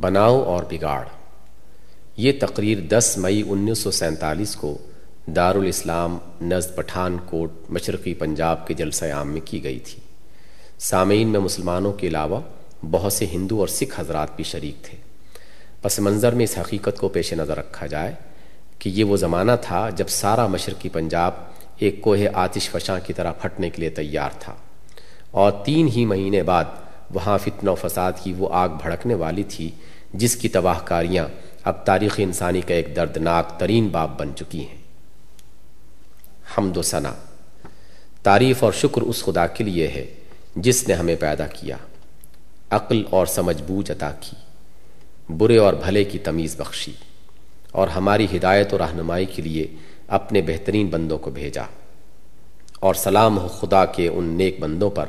بناؤ اور بگاڑ۔ یہ تقریر دس مئی انیس سو سینتالیس کو دارالاسلام نزد پٹھان کوٹ مشرقی پنجاب کے جلسہ عام میں کی گئی تھی۔ سامعین میں مسلمانوں کے علاوہ بہت سے ہندو اور سکھ حضرات بھی شریک تھے۔ پس منظر میں اس حقیقت کو پیش نظر رکھا جائے کہ یہ وہ زمانہ تھا جب سارا مشرقی پنجاب ایک کوہ آتش فشاں کی طرح پھٹنے کے لیے تیار تھا۔ اور تین ہی مہینے بعد وہاں فتن و فساد کی وہ آگ بھڑکنے والی تھی، جس کی تباہ کاریاں اب تاریخ انسانی کا ایک دردناک ترین باب بن چکی ہیں۔ حمد و ثنا۔ تعریف اور شکر اس خدا کے لیے ہے جس نے ہمیں پیدا کیا۔ عقل اور سمجھ بوجھ عطا کی۔ برے اور بھلے کی تمیز بخشی۔ اور ہماری ہدایت و رہنمائی کے لیے اپنے بہترین بندوں کو بھیجا۔ اور سلام ہو خدا کے ان نیک بندوں پر۔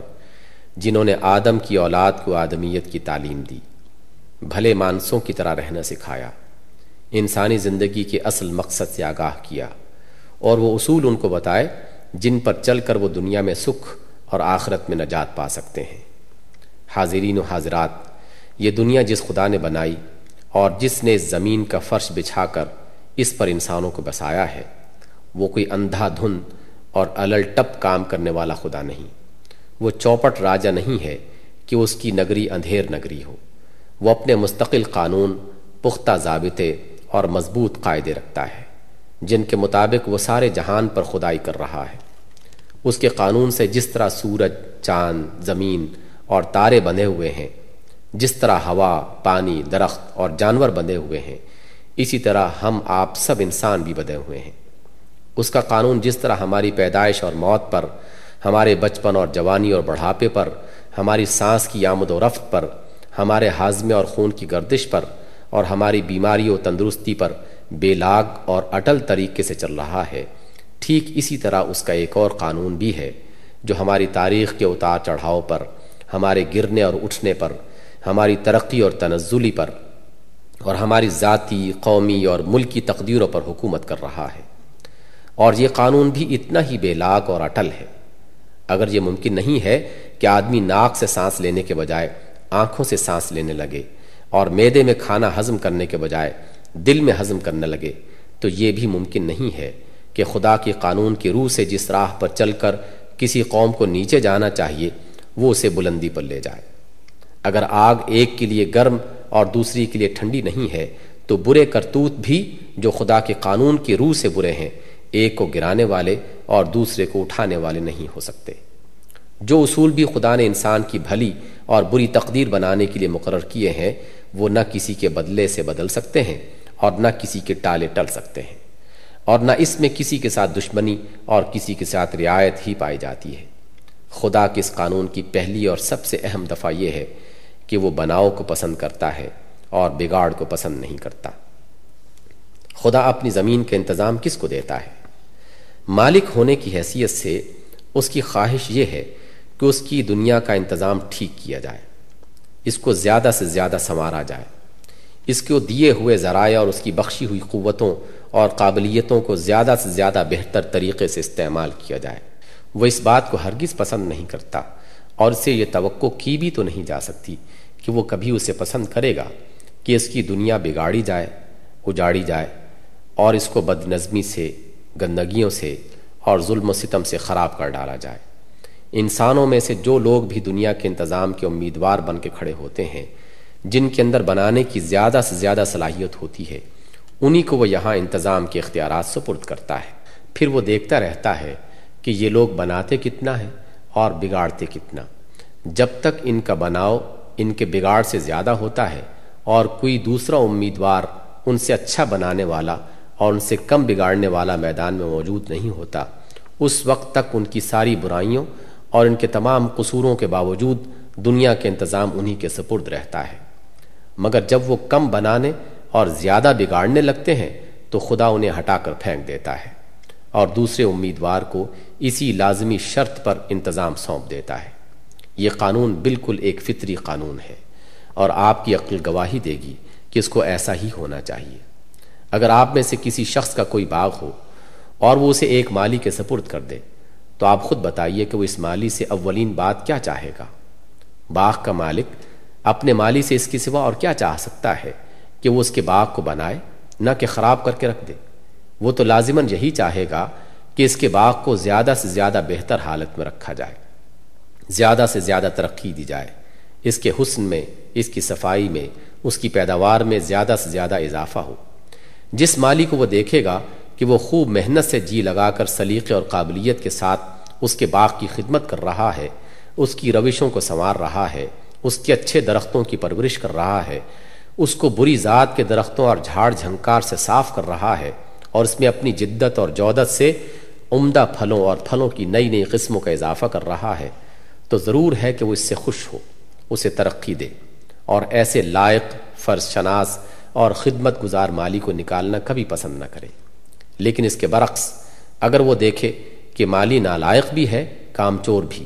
جنہوں نے آدم کی اولاد کو آدمیت کی تعلیم دی۔ بھلے مانسوں کی طرح رہنا سکھایا۔ انسانی زندگی کے اصل مقصد سے آگاہ کیا۔ اور وہ اصول ان کو بتائے جن پر چل کر وہ دنیا میں سکھ اور آخرت میں نجات پا سکتے ہیں۔ حاضرین و حاضرات، یہ دنیا جس خدا نے بنائی اور جس نے اس زمین کا فرش بچھا کر اس پر انسانوں کو بسایا ہے، وہ کوئی اندھا دھن اور الل ٹپ کام کرنے والا خدا نہیں۔ وہ چوپٹ راجہ نہیں ہے کہ اس کی نگری اندھیر نگری ہو۔ وہ اپنے مستقل قانون، پختہ ضابطے اور مضبوط قاعدے رکھتا ہے، جن کے مطابق وہ سارے جہان پر خدائی کر رہا ہے۔ اس کے قانون سے جس طرح سورج، چاند، زمین اور تارے بندھے ہوئے ہیں، جس طرح ہوا، پانی، درخت اور جانور بندھے ہوئے ہیں، اسی طرح ہم آپ سب انسان بھی بدے ہوئے ہیں۔ اس کا قانون جس طرح ہماری پیدائش اور موت پر ہمارے بچپن اور جوانی اور بڑھاپے پر، ہماری سانس کی آمد و رفت پر، ہمارے ہاضمے اور خون کی گردش پر اور ہماری بیماری و تندرستی پر بے لاگ اور اٹل طریقے سے چل رہا ہے۔ ٹھیک اسی طرح اس کا ایک اور قانون بھی ہے، جو ہماری تاریخ کے اتار چڑھاؤ پر، ہمارے گرنے اور اٹھنے پر، ہماری ترقی اور تنزلی پر اور ہماری ذاتی، قومی اور ملکی تقدیروں پر حکومت کر رہا ہے۔ اور یہ قانون بھی اتنا ہی بے لاگ اور اٹل ہے۔ اگر یہ ممکن نہیں ہے کہ آدمی ناک سے سانس لینے کے بجائے آنکھوں سے سانس لینے لگے اور میدے میں کھانا ہضم کرنے کے بجائے دل میں ہضم کرنے لگے، تو یہ بھی ممکن نہیں ہے کہ خدا کی قانون کی روح سے جس راہ پر چل کر کسی قوم کو نیچے جانا چاہیے، وہ اسے بلندی پر لے جائے۔ اگر آگ ایک کے لیے گرم اور دوسری کے لیے ٹھنڈی نہیں ہے، تو برے کرتوت بھی جو خدا کے قانون کی روح سے برے ہیں ایک کو گرانے والے اور دوسرے کو اٹھانے والے نہیں ہو سکتے۔ جو اصول بھی خدا نے انسان کی بھلی اور بری تقدیر بنانے کے لیے مقرر کیے ہیں، وہ نہ کسی کے بدلے سے بدل سکتے ہیں اور نہ کسی کے ٹالے ٹل سکتے ہیں۔ اور نہ اس میں کسی کے ساتھ دشمنی اور کسی کے ساتھ رعایت ہی پائی جاتی ہے۔ خدا کے اس قانون کی پہلی اور سب سے اہم دفعہ یہ ہے کہ وہ بناؤ کو پسند کرتا ہے اور بگاڑ کو پسند نہیں کرتا۔ خدا اپنی زمین کا انتظام کس کو دیتا ہے؟ مالک ہونے کی حیثیت سے اس کی خواہش یہ ہے کہ اس کی دنیا کا انتظام ٹھیک کیا جائے، اس کو زیادہ سے زیادہ سنوارا جائے۔ اس کو دیے ہوئے ذرائع اور اس کی بخشی ہوئی قوتوں اور قابلیتوں کو زیادہ سے زیادہ بہتر طریقے سے استعمال کیا جائے۔ وہ اس بات کو ہرگز پسند نہیں کرتا اور اسے یہ توقع کی بھی تو نہیں جا سکتی کہ وہ کبھی اسے پسند کرے گا کہ اس کی دنیا بگاڑی جائے، اجاڑی جائے اور اس کو بد نظمی سے گندگیوں سے اور ظلم و ستم سے خراب کر ڈالا جائے۔ انسانوں میں سے جو لوگ بھی دنیا کے انتظام کے امیدوار بن کے کھڑے ہوتے ہیں، جن کے اندر بنانے کی زیادہ سے زیادہ صلاحیت ہوتی ہے، انہی کو وہ یہاں انتظام کے اختیارات سپرد کرتا ہے۔ پھر وہ دیکھتا رہتا ہے کہ یہ لوگ بناتے کتنا ہے اور بگاڑتے کتنا۔ جب تک ان کا بناؤ ان کے بگاڑ سے زیادہ ہوتا ہے اور کوئی دوسرا امیدوار ان سے اچھا بنانے والا اور ان سے کم بگاڑنے والا میدان میں موجود نہیں ہوتا۔ اس وقت تک ان کی ساری برائیوں اور ان کے تمام قصوروں کے باوجود دنیا کے انتظام انہی کے سپرد رہتا ہے۔ مگر جب وہ کم بنانے اور زیادہ بگاڑنے لگتے ہیں، تو خدا انہیں ہٹا کر پھینک دیتا ہے اور دوسرے امیدوار کو اسی لازمی شرط پر انتظام سونپ دیتا ہے۔ یہ قانون بالکل ایک فطری قانون ہے اور آپ کی عقل گواہی دے گی کہ اس کو ایسا ہی ہونا چاہیے۔ اگر آپ میں سے کسی شخص کا کوئی باغ ہو اور وہ اسے ایک مالی کے سپرد کر دے، تو آپ خود بتائیے کہ وہ اس مالی سے اولین بات کیا چاہے گا۔ باغ کا مالک اپنے مالی سے اس کی سوا اور کیا چاہ سکتا ہے کہ وہ اس کے باغ کو بنائے، نہ کہ خراب کر کے رکھ دے؟ وہ تو لازماً یہی چاہے گا کہ اس کے باغ کو زیادہ سے زیادہ بہتر حالت میں رکھا جائے، زیادہ سے زیادہ ترقی دی جائے۔ اس کے حسن میں، اس کی صفائی میں، اس کی پیداوار میں زیادہ سے زیادہ اضافہ ہو۔ جس مالی کو وہ دیکھے گا کہ وہ خوب محنت سے جی لگا کر سلیقے اور قابلیت کے ساتھ اس کے باغ کی خدمت کر رہا ہے، اس کی روشوں کو سنوار رہا ہے، اس کے اچھے درختوں کی پرورش کر رہا ہے، اس کو بری ذات کے درختوں اور جھاڑ جھنکار سے صاف کر رہا ہے اور اس میں اپنی جدت اور جودت سے عمدہ پھلوں اور پھلوں کی نئی نئی قسموں کا اضافہ کر رہا ہے۔ تو ضرور ہے کہ وہ اس سے خوش ہو، اسے ترقی دے اور ایسے لائق فرض شناس اور خدمت گزار مالی کو نکالنا کبھی پسند نہ کرے۔ لیکن اس کے برعکس، اگر وہ دیکھے کہ مالی نالائق بھی ہے کام چور بھی،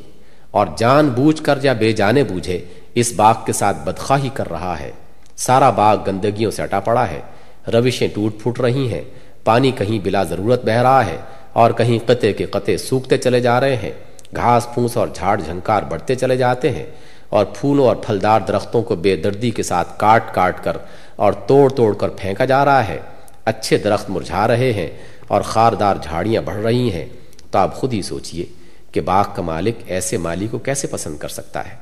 اور جان بوجھ کر یا بے جانے بوجھے، اس باغ کے ساتھ بدخواہی کر رہا ہے۔ سارا باغ گندگیوں سے اٹا پڑا ہے، روشیں ٹوٹ پھوٹ رہی ہیں، پانی کہیں بلا ضرورت بہ رہا ہے، اور کہیں قطع کے قطع سوکھتے چلے جا رہے ہیں۔ گھاس پھونس اور جھاڑ جھنکار بڑھتے چلے جاتے ہیں، اور پھولوں اور پھلدار درختوں کو بے دردی کے ساتھ کاٹ کاٹ کر اور توڑ توڑ کر پھینکا جا رہا ہے۔ اچھے درخت مرجھا رہے ہیں اور خاردار جھاڑیاں بڑھ رہی ہیں۔ تو آپ خود ہی سوچئے کہ باغ کا مالک ایسے مالی کو کیسے پسند کر سکتا ہے؟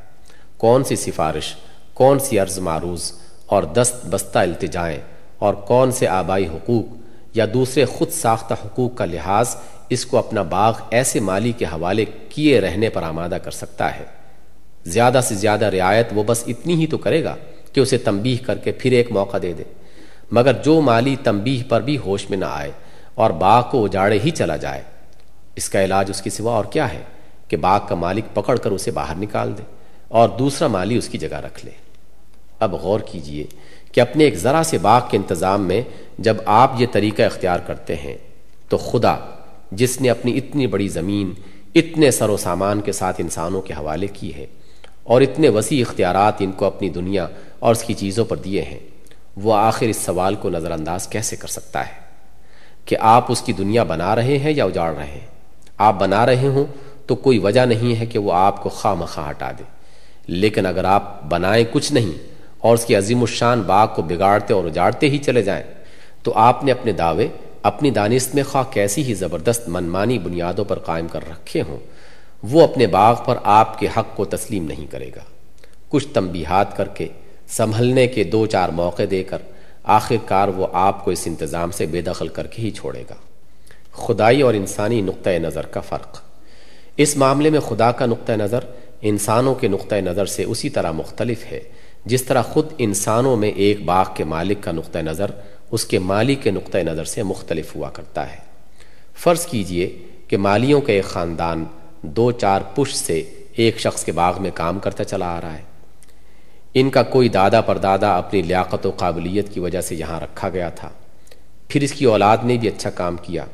کون سی سفارش، کون سی عرض معروض اور دست بستہ التجائیں اور کون سے آبائی حقوق یا دوسرے خود ساختہ حقوق کا لحاظ اس کو اپنا باغ ایسے مالی کے حوالے کیے رہنے پر آمادہ کر سکتا ہے؟ زیادہ سے زیادہ رعایت وہ بس اتنی ہی تو کرے گا۔ کہ اسے تنبیہ کر کے پھر ایک موقع دے دے۔ مگر جو مالی تنبیہ پر بھی ہوش میں نہ آئے اور باغ کو اجاڑے ہی چلا جائے، اس کا علاج اس کی سوا اور کیا ہے کہ باغ کا مالک پکڑ کر اسے باہر نکال دے اور دوسرا مالی اس کی جگہ رکھ لے۔ اب غور کیجیے کہ اپنے ایک ذرا سے باغ کے انتظام میں جب آپ یہ طریقہ اختیار کرتے ہیں تو خدا، جس نے اپنی اتنی بڑی زمین، اتنے سر و سامان کے ساتھ انسانوں کے حوالے کی ہے اور اتنے وسیع اختیارات ان کو اپنی دنیا اور اس کی چیزوں پر دیے ہیں۔ وہ آخر اس سوال کو نظر انداز کیسے کر سکتا ہے؟ کہ آپ اس کی دنیا بنا رہے ہیں یا اجاڑ رہے ہیں؟ آپ بنا رہے ہوں تو کوئی وجہ نہیں ہے کہ وہ آپ کو خواہ مخواہ ہٹا دے۔ لیکن اگر آپ بنائیں کچھ نہیں اور اس کی عظیم الشان باغ کو بگاڑتے اور اجاڑتے ہی چلے جائیں، تو آپ نے اپنے دعوے، اپنی دانست میں خواہ کیسی ہی زبردست منمانی بنیادوں پر قائم کر رکھے ہوں، وہ اپنے باغ پر آپ کے حق کو تسلیم نہیں کرے گا۔ کچھ تنبیہات کر کے سنبھلنے کے دو چار موقع دے کر آخر کار وہ آپ کو اس انتظام سے بے دخل کر کے ہی چھوڑے گا۔ خدائی اور انسانی نقطۂ نظر کا فرق۔ اس معاملے میں خدا کا نقطۂ نظر انسانوں کے نقطۂ نظر سے اسی طرح مختلف ہے۔ جس طرح خود انسانوں میں ایک باغ کے مالک کا نقطۂ نظر اس کے مالی کے نقطۂ نظر سے مختلف ہوا کرتا ہے۔ فرض کیجیے کہ مالیوں کا ایک خاندان دو چار پش سے ایک شخص کے باغ میں کام کرتا چلا آ رہا ہے۔ ان کا کوئی دادا پر دادا اپنی لیاقت و قابلیت کی وجہ سے یہاں رکھا گیا تھا۔ پھر اس کی اولاد نے بھی اچھا کام کیا۔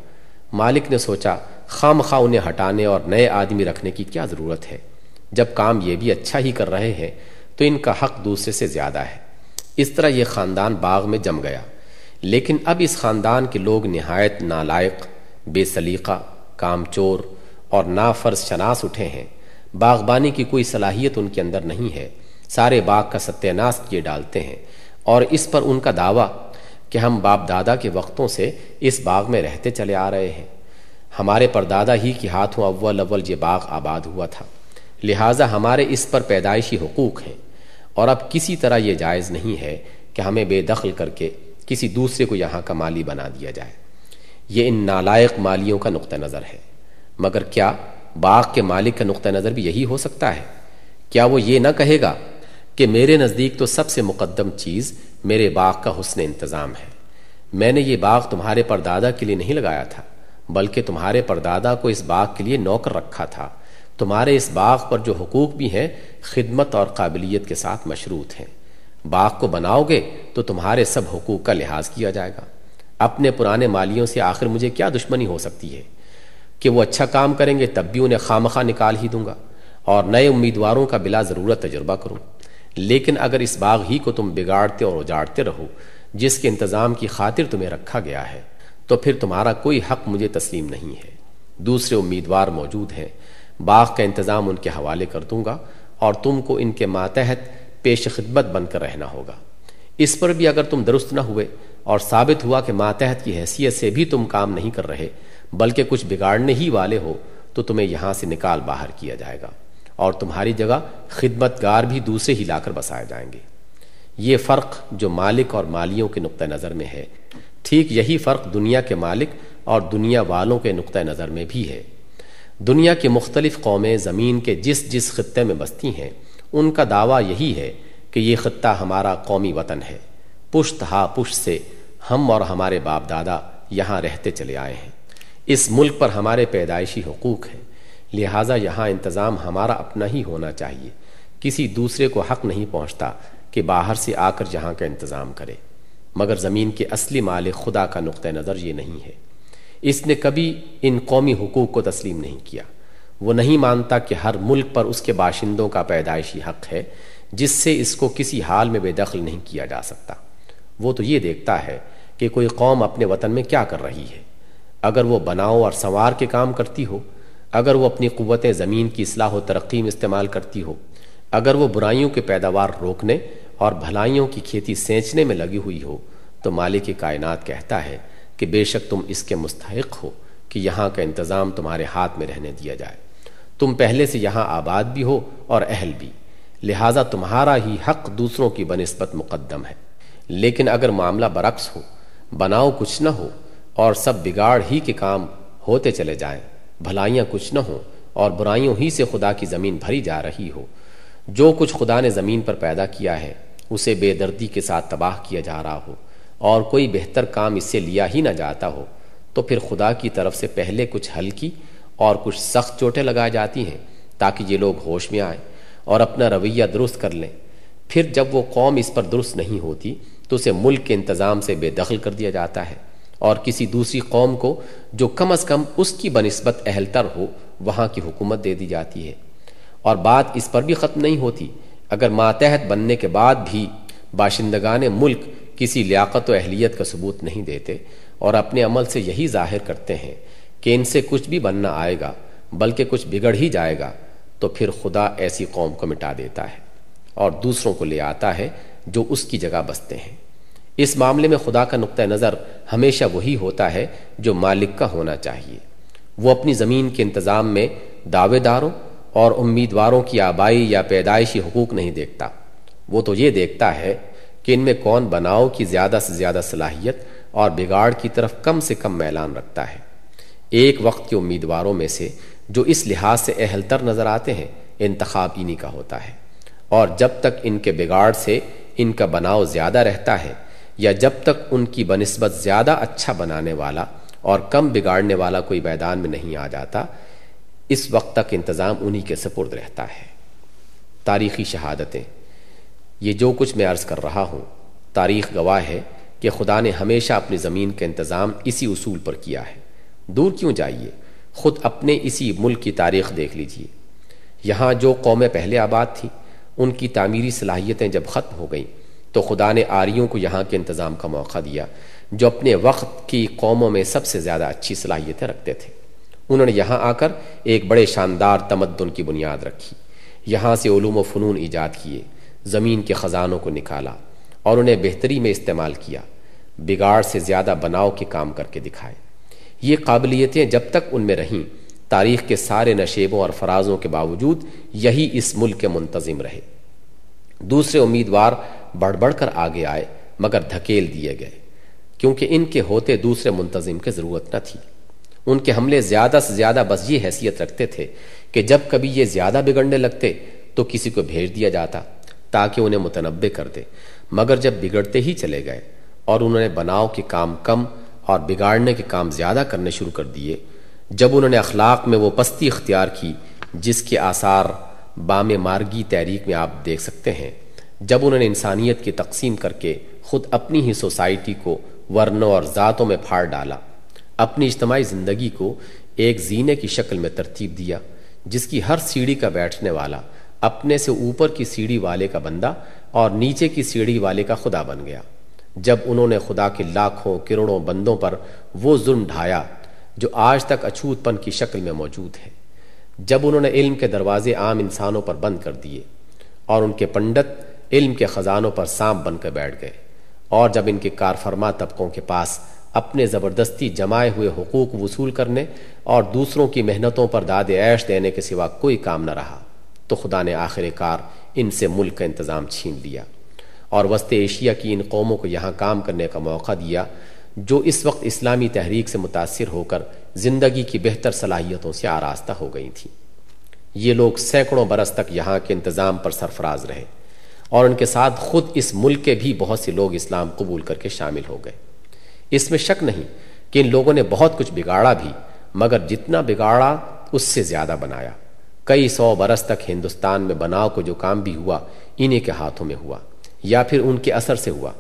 مالک نے سوچا، خام خواہ انہیں ہٹانے اور نئے آدمی رکھنے کی کیا ضرورت ہے؟ جب کام یہ بھی اچھا ہی کر رہے ہیں، تو ان کا حق دوسرے سے زیادہ ہے۔ اس طرح یہ خاندان باغ میں جم گیا۔ لیکن اب اس خاندان کے لوگ نہایت نالائق، بے سلیقہ، کام چور اور نافرض شناس اٹھے ہیں۔ باغبانی کی کوئی صلاحیت ان کے اندر نہیں ہے۔ سارے باغ کا ستیہ ناس کیے ڈالتے ہیں اور اس پر ان کا دعویٰ کہ ہم باپ دادا کے وقتوں سے اس باغ میں رہتے چلے آ رہے ہیں۔ ہمارے پردادا ہی کی ہاتھوں اول اول یہ باغ آباد ہوا تھا۔ لہٰذا ہمارے اس پر پیدائشی حقوق ہیں۔ اور اب کسی طرح یہ جائز نہیں ہے کہ ہمیں بے دخل کر کے کسی دوسرے کو یہاں کا مالی بنا دیا جائے۔ یہ ان نالائق مالیوں کا نقطہ نظر ہے۔ مگر کیا باغ کے مالک کا نقطہ نظر بھی یہی ہو سکتا ہے؟ کیا وہ یہ نہ کہے گا کہ میرے نزدیک تو سب سے مقدم چیز میرے باغ کا حسن انتظام ہے۔ میں نے یہ باغ تمہارے پردادا کے لیے نہیں لگایا تھا، بلکہ تمہارے پردادا کو اس باغ کے لیے نوکر رکھا تھا۔ تمہارے اس باغ پر جو حقوق بھی ہیں، خدمت اور قابلیت کے ساتھ مشروط ہیں۔ باغ کو بناؤ گے تو تمہارے سب حقوق کا لحاظ کیا جائے گا۔ اپنے پرانے مالیوں سے آخر مجھے کیا دشمنی ہو سکتی ہے؟ کہ وہ اچھا کام کریں گے تب بھی انہیں خامخواہ نکال ہی دوں گا، اور نئے امیدواروں کا بلا ضرورت تجربہ کروں۔ لیکن اگر اس باغ ہی کو تم بگاڑتے اور اجاڑتے رہو، جس کے انتظام کی خاطر تمہیں رکھا گیا ہے، تو پھر تمہارا کوئی حق مجھے تسلیم نہیں ہے۔ دوسرے امیدوار موجود ہیں، باغ کا انتظام ان کے حوالے کر دوں گا اور تم کو ان کے ماتحت پیش خدمت بن کر رہنا ہوگا۔ اس پر بھی اگر تم درست نہ ہوئے اور ثابت ہوا کہ ماتحت کی حیثیت سے بھی تم کام نہیں کر رہے، بلکہ کچھ بگاڑنے ہی والے ہو، تو تمہیں یہاں سے نکال باہر کیا جائے گا۔ اور تمہاری جگہ خدمت گار بھی دوسرے ہی لا کر بسائے جائیں گے۔ یہ فرق جو مالک اور مالیوں کے نقطہ نظر میں ہے۔ ٹھیک یہی فرق دنیا کے مالک اور دنیا والوں کے نقطہ نظر میں بھی ہے۔ دنیا کی مختلف قومیں زمین کے جس جس خطے میں بستی ہیں، ان کا دعویٰ یہی ہے کہ یہ خطہ ہمارا قومی وطن ہے۔ پشت ہا پشت سے ہم اور ہمارے باپ دادا یہاں رہتے چلے آئے ہیں۔ اس ملک پر ہمارے پیدائشی حقوق ہیں۔ لہٰذا یہاں انتظام ہمارا اپنا ہی ہونا چاہیے۔ کسی دوسرے کو حق نہیں پہنچتا کہ باہر سے آ کر جہاں کا انتظام کرے۔ مگر زمین کے اصلی مالک خدا کا نقطہ نظر یہ نہیں ہے۔ اس نے کبھی ان قومی حقوق کو تسلیم نہیں کیا۔ وہ نہیں مانتا کہ ہر ملک پر اس کے باشندوں کا پیدائشی حق ہے، جس سے اس کو کسی حال میں بے دخل نہیں کیا جا سکتا۔ وہ تو یہ دیکھتا ہے کہ کوئی قوم اپنے وطن میں کیا کر رہی ہے۔ اگر وہ بناؤ اور سنوار کے کام کرتی ہو اگر وہ اپنی قوت زمین کی اصلاح و ترقی میں استعمال کرتی ہو، اگر وہ برائیوں کے پیداوار روکنے اور بھلائیوں کی کھیتی سینچنے میں لگی ہوئی ہو، تو مالک کائنات کہتا ہے کہ بے شک تم اس کے مستحق ہو کہ یہاں کا انتظام تمہارے ہاتھ میں رہنے دیا جائے۔ تم پہلے سے یہاں آباد بھی ہو اور اہل بھی، لہٰذا تمہارا ہی حق دوسروں کی بنسبت مقدم ہے۔ لیکن اگر معاملہ برعکس ہو، بناؤ کچھ نہ ہو اور سب بگاڑ ہی کے کام ہوتے چلے جائیں بھلائیاں کچھ نہ ہوں اور برائیوں ہی سے خدا کی زمین بھری جا رہی ہو۔ جو کچھ خدا نے زمین پر پیدا کیا ہے، اسے بے دردی کے ساتھ تباہ کیا جا رہا ہو۔ اور کوئی بہتر کام اس سے لیا ہی نہ جاتا ہو۔ تو پھر خدا کی طرف سے پہلے کچھ ہلکی اور کچھ سخت چوٹیں لگائی جاتی ہیں تاکہ یہ لوگ ہوش میں آئیں اور اپنا رویہ درست کر لیں۔ پھر جب وہ قوم اس پر درست نہیں ہوتی، تو اسے ملک کے انتظام سے بے دخل کر دیا جاتا ہے۔ اور کسی دوسری قوم کو جو کم از کم اس کی بنسبت اہل تر ہو، وہاں کی حکومت دے دی جاتی ہے۔ اور بات اس پر بھی ختم نہیں ہوتی۔ اگر ماتحت بننے کے بعد بھی باشندگان ملک کسی لیاقت و اہلیت کا ثبوت نہیں دیتے اور اپنے عمل سے یہی ظاہر کرتے ہیں کہ ان سے کچھ بھی بننا آئے گا، بلکہ کچھ بگڑ ہی جائے گا، تو پھر خدا ایسی قوم کو مٹا دیتا ہے اور دوسروں کو لے آتا ہے جو اس کی جگہ بستے ہیں۔ اس معاملے میں خدا کا نقطہ نظر ہمیشہ وہی ہوتا ہے جو مالک کا ہونا چاہیے۔ وہ اپنی زمین کے انتظام میں دعوے داروں اور امیدواروں کی آبائی یا پیدائشی حقوق نہیں دیکھتا۔ وہ تو یہ دیکھتا ہے کہ ان میں کون بناؤ کی زیادہ سے زیادہ صلاحیت اور بگاڑ کی طرف کم سے کم میلان رکھتا ہے۔ ایک وقت کے امیدواروں میں سے جو اس لحاظ سے اہل تر نظر آتے ہیں، انتخاب انہی کا ہوتا ہے۔ اور جب تک ان کے بگاڑ سے ان کا بناؤ زیادہ رہتا ہے یا جب تک ان کی بنسبت زیادہ اچھا بنانے والا اور کم بگاڑنے والا کوئی میدان میں نہیں آ جاتا، اس وقت تک انتظام انہی کے سپرد رہتا ہے۔ تاریخی شہادتیں۔ یہ جو کچھ میں عرض کر رہا ہوں، تاریخ گواہ ہے کہ خدا نے ہمیشہ اپنی زمین کا انتظام اسی اصول پر کیا ہے۔ دور کیوں جائیے؟ خود اپنے اسی ملک کی تاریخ دیکھ لیجیے۔ یہاں جو قومیں پہلے آباد تھیں، ان کی تعمیری صلاحیتیں جب ختم ہو گئیں تو خدا نے آریوں کو یہاں کے انتظام کا موقع دیا، جو اپنے وقت کی قوموں میں سب سے زیادہ اچھی صلاحیتیں رکھتے تھے۔ انہوں نے یہاں آ کر ایک بڑے شاندار تمدن کی بنیاد رکھی، یہاں سے علوم و فنون ایجاد کیے، زمین کے خزانوں کو نکالا اور انہیں بہتری میں استعمال کیا، بگاڑ سے زیادہ بناؤ کے کام کر کے دکھائے۔ یہ قابلیتیں جب تک ان میں رہیں، تاریخ کے سارے نشیبوں اور فرازوں کے باوجود یہی اس ملک کے منتظم رہے۔ دوسرے امیدوار بڑھ بڑھ کر آگے آئے، مگر دھکیل دیے گئے، کیونکہ ان کے ہوتے دوسرے منتظم کی ضرورت نہ تھی۔ ان کے حملے زیادہ سے زیادہ بس یہ حیثیت رکھتے تھے کہ جب کبھی یہ زیادہ بگڑنے لگتے تو کسی کو بھیج دیا جاتا تاکہ انہیں متنبع کر دے۔ مگر جب بگڑتے ہی چلے گئے اور انہوں نے بناؤ کے کام کم اور بگاڑنے کے کام زیادہ کرنے شروع کر دیے، جب انہوں نے اخلاق میں وہ پستی اختیار کی جس کے آثار بام مارگی تحریک میں آپ دیکھ سکتے ہیں۔ جب انہوں نے انسانیت کی تقسیم کر کے خود اپنی ہی سوسائٹی کو ورنوں اور ذاتوں میں پھاڑ ڈالا، اپنی اجتماعی زندگی کو ایک زینے کی شکل میں ترتیب دیا، جس کی ہر سیڑھی کا بیٹھنے والا، اپنے سے اوپر کی سیڑھی والے کا بندہ اور نیچے کی سیڑھی والے کا خدا بن گیا۔ جب انہوں نے خدا کے لاکھوں، کروڑوں بندوں پر وہ ظلم ڈھایا جو آج تک اچھوت پن کی شکل میں موجود ہے، جب انہوں نے علم کے دروازے عام انسانوں پر بند کر دیے اور ان کے پنڈت علم کے خزانوں پر سانپ بن کر بیٹھ گئے۔ اور جب ان کے کارفرما طبقوں کے پاس اپنے زبردستی جمائے ہوئے حقوق وصول کرنے اور دوسروں کی محنتوں پر داد عیش دینے کے سوا کوئی کام نہ رہا، تو خدا نے آخر کار ان سے ملک کا انتظام چھین لیا۔ اور وسط ایشیا کی ان قوموں کو یہاں کام کرنے کا موقع دیا، جو اس وقت اسلامی تحریک سے متاثر ہو کر زندگی کی بہتر صلاحیتوں سے آراستہ ہو گئی تھیں۔ یہ لوگ سینکڑوں برس تک یہاں کے انتظام پر سرفراز رہے۔ اور ان کے ساتھ خود اس ملک کے بھی بہت سے لوگ اسلام قبول کر کے شامل ہو گئے۔ اس میں شک نہیں کہ ان لوگوں نے بہت کچھ بگاڑا بھی، مگر جتنا بگاڑا اس سے زیادہ بنایا۔ کئی سو برس تک ہندوستان میں بناؤ کو جو کام بھی ہوا انہیں کے ہاتھوں میں ہوا، یا پھر ان کے اثر سے ہوا۔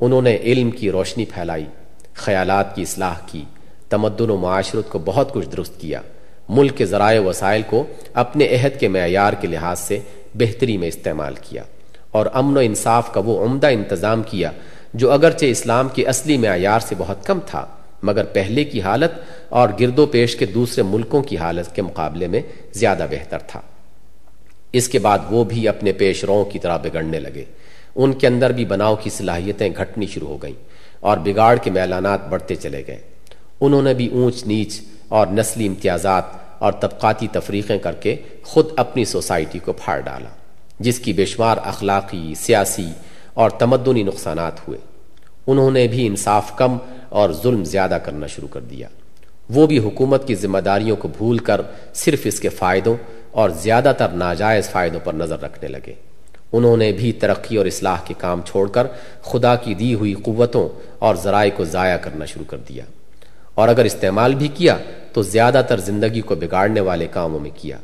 انہوں نے علم کی روشنی پھیلائی، خیالات کی اصلاح کی، تمدن و معاشرت کو بہت کچھ درست کیا۔ ملک کے ذرائع وسائل کو اپنے عہد کے معیار کے لحاظ سے بہتری میں استعمال کیا۔ اور امن و انصاف کا وہ عمدہ انتظام کیا جو اگرچہ اسلام کے اصلی معیار سے بہت کم تھا، مگر پہلے کی حالت اور گرد و پیش کے دوسرے ملکوں کی حالت کے مقابلے میں زیادہ بہتر تھا۔ اس کے بعد وہ بھی اپنے پیش رو کی طرح بگڑنے لگے۔ ان کے اندر بھی بناؤ کی صلاحیتیں گھٹنی شروع ہو گئیں اور بگاڑ کے میلانات بڑھتے چلے گئے۔ انہوں نے بھی اونچ نیچ اور نسلی امتیازات اور طبقاتی تفریقیں کر کے خود اپنی سوسائٹی کو پھاڑ ڈالا۔ جس کی بے شمار اخلاقی، سیاسی اور تمدنی نقصانات ہوئے۔ انہوں نے بھی انصاف کم اور ظلم زیادہ کرنا شروع کر دیا۔ وہ بھی حکومت کی ذمہ داریوں کو بھول کر صرف اس کے فائدوں اور زیادہ تر ناجائز فائدوں پر نظر رکھنے لگے۔ انہوں نے بھی ترقی اور اصلاح کے کام چھوڑ کر خدا کی دی ہوئی قوتوں اور ذرائع کو ضائع کرنا شروع کر دیا۔ اور اگر استعمال بھی کیا، تو زیادہ تر زندگی کو بگاڑنے والے کاموں میں کیا۔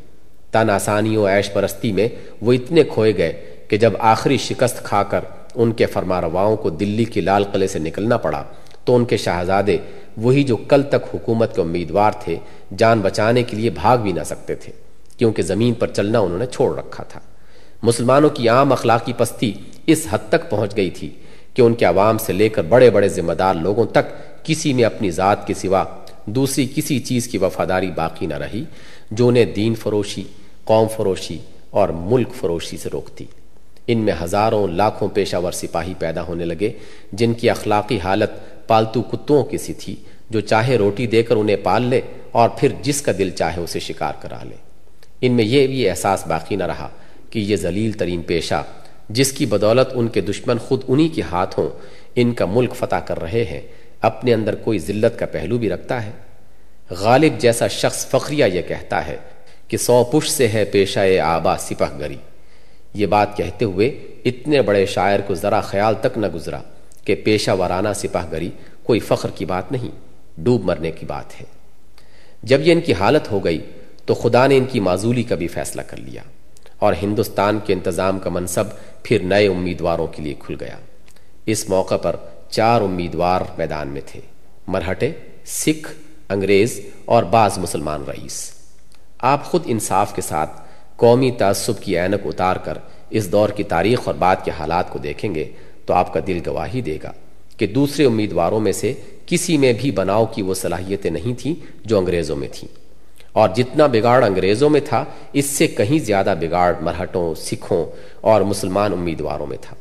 تن آسانی و عیش پرستی میں وہ اتنے کھوئے گئے کہ جب آخری شکست کھا کر ان کے فرما رواؤں کو دلی کی لال قلعے سے نکلنا پڑا تو ان کے شہزادے وہی جو کل تک حکومت کے امیدوار تھے، جان بچانے کے لیے بھاگ بھی نہ سکتے تھے، کیونکہ زمین پر چلنا انہوں نے چھوڑ رکھا تھا۔ مسلمانوں کی عام اخلاقی پستی اس حد تک پہنچ گئی تھی کہ ان کے عوام سے لے کر بڑے بڑے ذمہ دار لوگوں تک کسی میں اپنی ذات کے سوا دوسری کسی چیز کی وفاداری باقی نہ رہی، جو انہیں دین فروشی قوم فروشی اور ملک فروشی سے روکتی۔ ان میں ہزاروں لاکھوں پیشہ ور سپاہی پیدا ہونے لگے، جن کی اخلاقی حالت پالتو کتوں کی سی تھی، جو چاہے روٹی دے کر انہیں پال لے اور پھر جس کا دل چاہے اسے شکار کرا لے۔ ان میں یہ بھی احساس باقی نہ رہا کہ یہ ذلیل ترین پیشہ، جس کی بدولت ان کے دشمن خود انہی کے ہاتھوں ان کا ملک فتح کر رہے ہیں، اپنے اندر کوئی ذلت کا پہلو بھی رکھتا ہے۔ غالب جیسا شخص فخریہ یہ کہتا ہے کہ سو پش سے ہے پیشہ آبا سپہ گری۔ یہ بات کہتے ہوئے اتنے بڑے شاعر کو ذرا خیال تک نہ گزرا کہ پیشہ وارانہ سپاہ گری کوئی فخر کی بات نہیں، ڈوب مرنے کی بات ہے۔ جب یہ ان کی حالت ہو گئی تو خدا نے ان کی معذولی کا بھی فیصلہ کر لیا اور ہندوستان کے انتظام کا منصب پھر نئے امیدواروں کے لیے کھل گیا۔ اس موقع پر چار امیدوار میدان میں تھے، مرہٹے، سکھ، انگریز اور بعض مسلمان رئیس۔ آپ خود انصاف کے ساتھ قومی تعصب کی اینک اتار کر اس دور کی تاریخ اور بعد کے حالات کو دیکھیں گے تو آپ کا دل گواہی دے گا کہ دوسرے امیدواروں میں سے کسی میں بھی بناؤ کی وہ صلاحیتیں نہیں تھیں جو انگریزوں میں تھیں۔ اور جتنا بگاڑ انگریزوں میں تھا، اس سے کہیں زیادہ بگاڑ مرہٹوں، سکھوں اور مسلمان امیدواروں میں تھا۔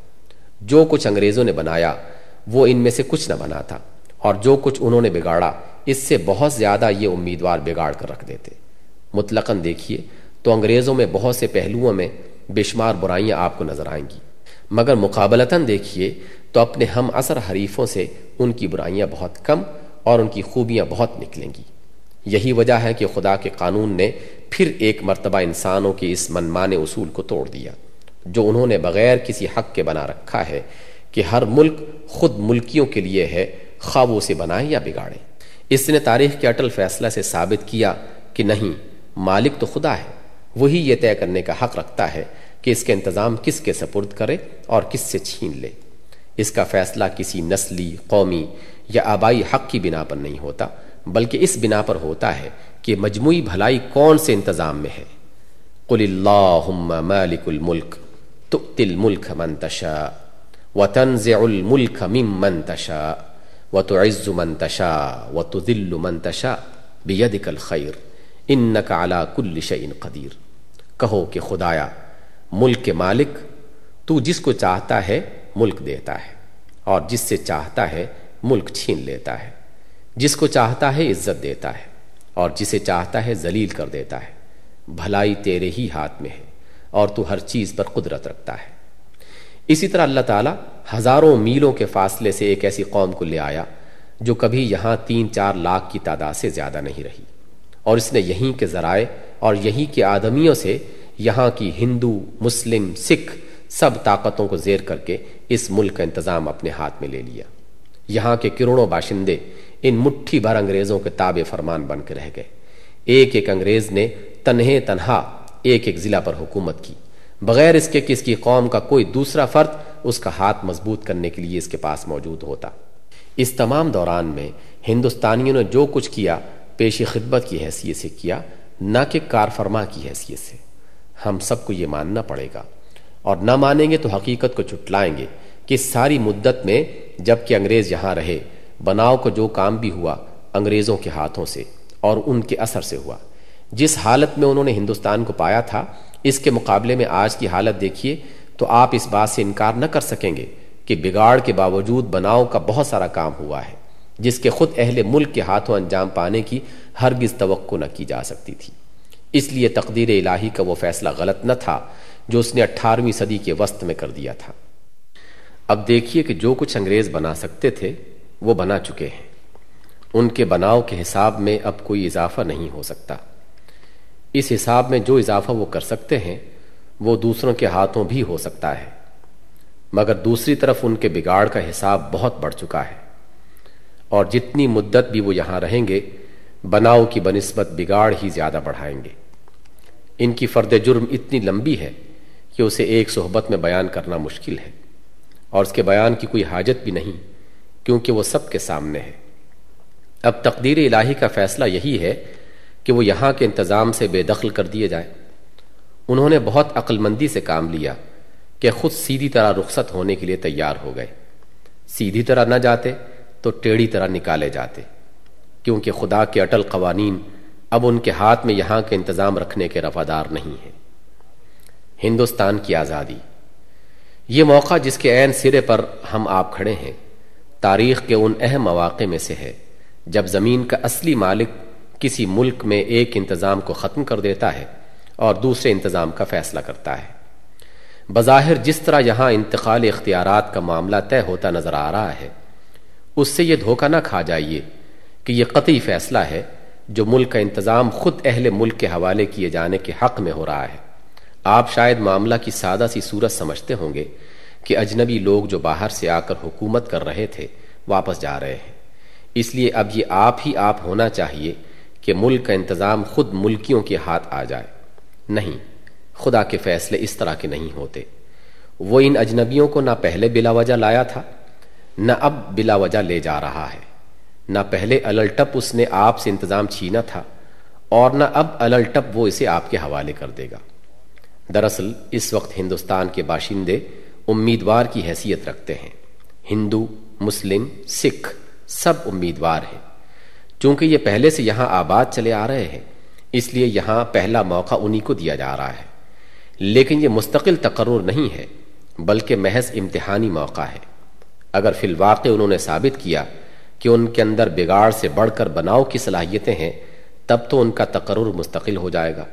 جو کچھ انگریزوں نے بنایا، وہ ان میں سے کچھ نہ بنا تھا۔ اور جو کچھ انہوں نے بگاڑا، اس سے بہت زیادہ یہ امیدوار بگاڑ کر رکھ دیتے۔ مطلقاً دیکھیے تو انگریزوں میں بہت سے پہلوؤں میں بے شمار برائیاں آپ کو نظر آئیں گی۔ مگر مقابلتاً دیکھیے تو اپنے ہم اثر حریفوں سے ان کی برائیاں بہت کم اور ان کی خوبیاں بہت نکلیں گی۔ یہی وجہ ہے کہ خدا کے قانون نے پھر ایک مرتبہ انسانوں کے اس منمانے اصول کو توڑ دیا، جو انہوں نے بغیر کسی حق کے بنا رکھا ہے کہ ہر ملک خود ملکیوں کے لیے ہے، خوابوں سے بنائے یا بگاڑے اس نے تاریخ کے اٹل فیصلہ سے ثابت کیا کہ نہیں مالک تو خدا ہے، وہی یہ طے کرنے کا حق رکھتا ہے کہ اس کے انتظام کس کے سپرد کرے اور کس سے چھین لے۔ اس کا فیصلہ کسی نسلی، قومی یا آبائی حق کی بنا پر نہیں ہوتا، بلکہ اس بنا پر ہوتا ہے کہ مجموعی بھلائی کون سے انتظام میں ہے۔ قل اللہم مالک الملک تؤتی الملک من تشاء وتنزع الملک ممن تشاء وتعز من تشاء وتذل من تشاء بیدک الخیر انکا علا کل شئین قدیر۔ کہو کہ خدایا، ملک کے مالک، تو جس کو چاہتا ہے ملک دیتا ہے، اور جس سے چاہتا ہے ملک چھین لیتا ہے۔ جس کو چاہتا ہے عزت دیتا ہے، اور جسے چاہتا ہے ذلیل کر دیتا ہے۔ بھلائی تیرے ہی ہاتھ میں ہے، اور تو ہر چیز پر قدرت رکھتا ہے۔ اسی طرح اللہ تعالیٰ ہزاروں میلوں کے فاصلے سے ایک ایسی قوم کو لے آیا، جو کبھی یہاں تین چار لاکھ کی تعداد سے زیادہ نہیں رہی۔ اور اس نے یہیں کے ذرائع اور یہیں کے آدمیوں سے یہاں کی ہندو، مسلم، سکھ سب طاقتوں کو زیر کر کے اس ملک کا انتظام اپنے ہاتھ میں لے لیا۔ یہاں کے کروڑوں باشندے ان مٹھی بھر انگریزوں کے تابع فرمان بن کے رہ گئے۔ ایک ایک انگریز نے تنہے تنہا ایک ایک ضلع پر حکومت کی۔ بغیر اس کے کس کی قوم کا کوئی دوسرا فرد اس کا ہاتھ مضبوط کرنے کے لیے اس کے پاس موجود ہوتا۔ اس تمام دوران میں ہندوستانیوں نے جو کچھ کیا پیشی خدمت کی حیثیت سے کیا، نہ کہ کار فرما کی حیثیت سے۔ ہم سب کو یہ ماننا پڑے گا۔ اور نہ مانیں گے تو حقیقت کو چٹلائیں گے کہ ساری مدت میں جبکہ انگریز یہاں رہے، بناؤ کو جو کام بھی ہوا انگریزوں کے ہاتھوں سے اور ان کے اثر سے ہوا۔ جس حالت میں انہوں نے ہندوستان کو پایا تھا، اس کے مقابلے میں آج کی حالت دیکھیے تو آپ اس بات سے انکار نہ کر سکیں گے کہ بگاڑ کے باوجود بناؤ کا بہت سارا کام ہوا ہے۔ جس کے خود اہل ملک کے ہاتھوں انجام پانے کی ہرگز توقع نہ کی جا سکتی تھی۔ اس لیے تقدیر الہی کا وہ فیصلہ غلط نہ تھا جو اس نے اٹھارہویں صدی کے وسط میں کر دیا تھا۔ اب دیکھیے کہ جو کچھ انگریز بنا سکتے تھے، وہ بنا چکے ہیں۔ ان کے بناؤ کے حساب میں اب کوئی اضافہ نہیں ہو سکتا۔ اس حساب میں جو اضافہ وہ کر سکتے ہیں، وہ دوسروں کے ہاتھوں بھی ہو سکتا ہے۔ مگر دوسری طرف ان کے بگاڑ کا حساب بہت بڑھ چکا ہے۔ اور جتنی مدت بھی وہ یہاں رہیں گے، بناؤ کی بنسبت بگاڑ ہی زیادہ بڑھائیں گے۔ ان کی فرد جرم اتنی لمبی ہے کہ اسے ایک صحبت میں بیان کرنا مشکل ہے۔ اور اس کے بیان کی کوئی حاجت بھی نہیں، کیونکہ وہ سب کے سامنے ہے۔ اب تقدیر الہی کا فیصلہ یہی ہے کہ وہ یہاں کے انتظام سے بے دخل کر دیے جائے انہوں نے بہت عقل مندی سے کام لیا کہ خود سیدھی طرح رخصت ہونے کے لیے تیار ہو گئے۔ سیدھی طرح نہ جاتے تو ٹیڑھی طرح نکالے جاتے، کیونکہ خدا کے اٹل قوانین اب ان کے ہاتھ میں یہاں کے انتظام رکھنے کے رفادار نہیں ہیں۔ ہندوستان کی آزادی۔ یہ موقع جس کے عین سرے پر ہم آپ کھڑے ہیں، تاریخ کے ان اہم مواقع میں سے ہے۔ جب زمین کا اصلی مالک کسی ملک میں ایک انتظام کو ختم کر دیتا ہے اور دوسرے انتظام کا فیصلہ کرتا ہے۔ بظاہر جس طرح یہاں انتقال اختیارات کا معاملہ طے ہوتا نظر آ رہا ہے اس سے یہ دھوکہ نہ کھا جائیے کہ یہ قطعی فیصلہ ہے جو ملک کا انتظام خود اہل ملک کے حوالے کیے جانے کے حق میں ہو رہا ہے۔ آپ شاید معاملہ کی سادہ سی صورت سمجھتے ہوں گے کہ اجنبی لوگ جو باہر سے آ کر حکومت کر رہے تھے واپس جا رہے ہیں۔ اس لیے اب یہ آپ ہی آپ ہونا چاہیے کہ ملک کا انتظام خود ملکیوں کے ہاتھ آ جائے۔ نہیں، خدا کے فیصلے اس طرح کے نہیں ہوتے۔ وہ ان اجنبیوں کو نہ پہلے بلا وجہ لایا تھا۔ نہ اب بلا وجہ لے جا رہا ہے۔ نہ پہلے الٹپ اس نے آپ سے انتظام چھینا تھا اور نہ اب الٹپ وہ اسے آپ کے حوالے کر دے گا۔ دراصل اس وقت ہندوستان کے باشندے امیدوار کی حیثیت رکھتے ہیں۔ ہندو، مسلم، سکھ سب امیدوار ہیں۔ چونکہ یہ پہلے سے یہاں آباد چلے آ رہے ہیں، اس لیے یہاں پہلا موقع انہی کو دیا جا رہا ہے۔ لیکن یہ مستقل تقرر نہیں ہے، بلکہ محض امتحانی موقع ہے۔ اگر فی الواقع انہوں نے ثابت کیا کہ ان کے اندر بگاڑ سے بڑھ کر بناؤ کی صلاحیتیں ہیں، تب تو ان کا تقرر مستقل ہو جائے گا۔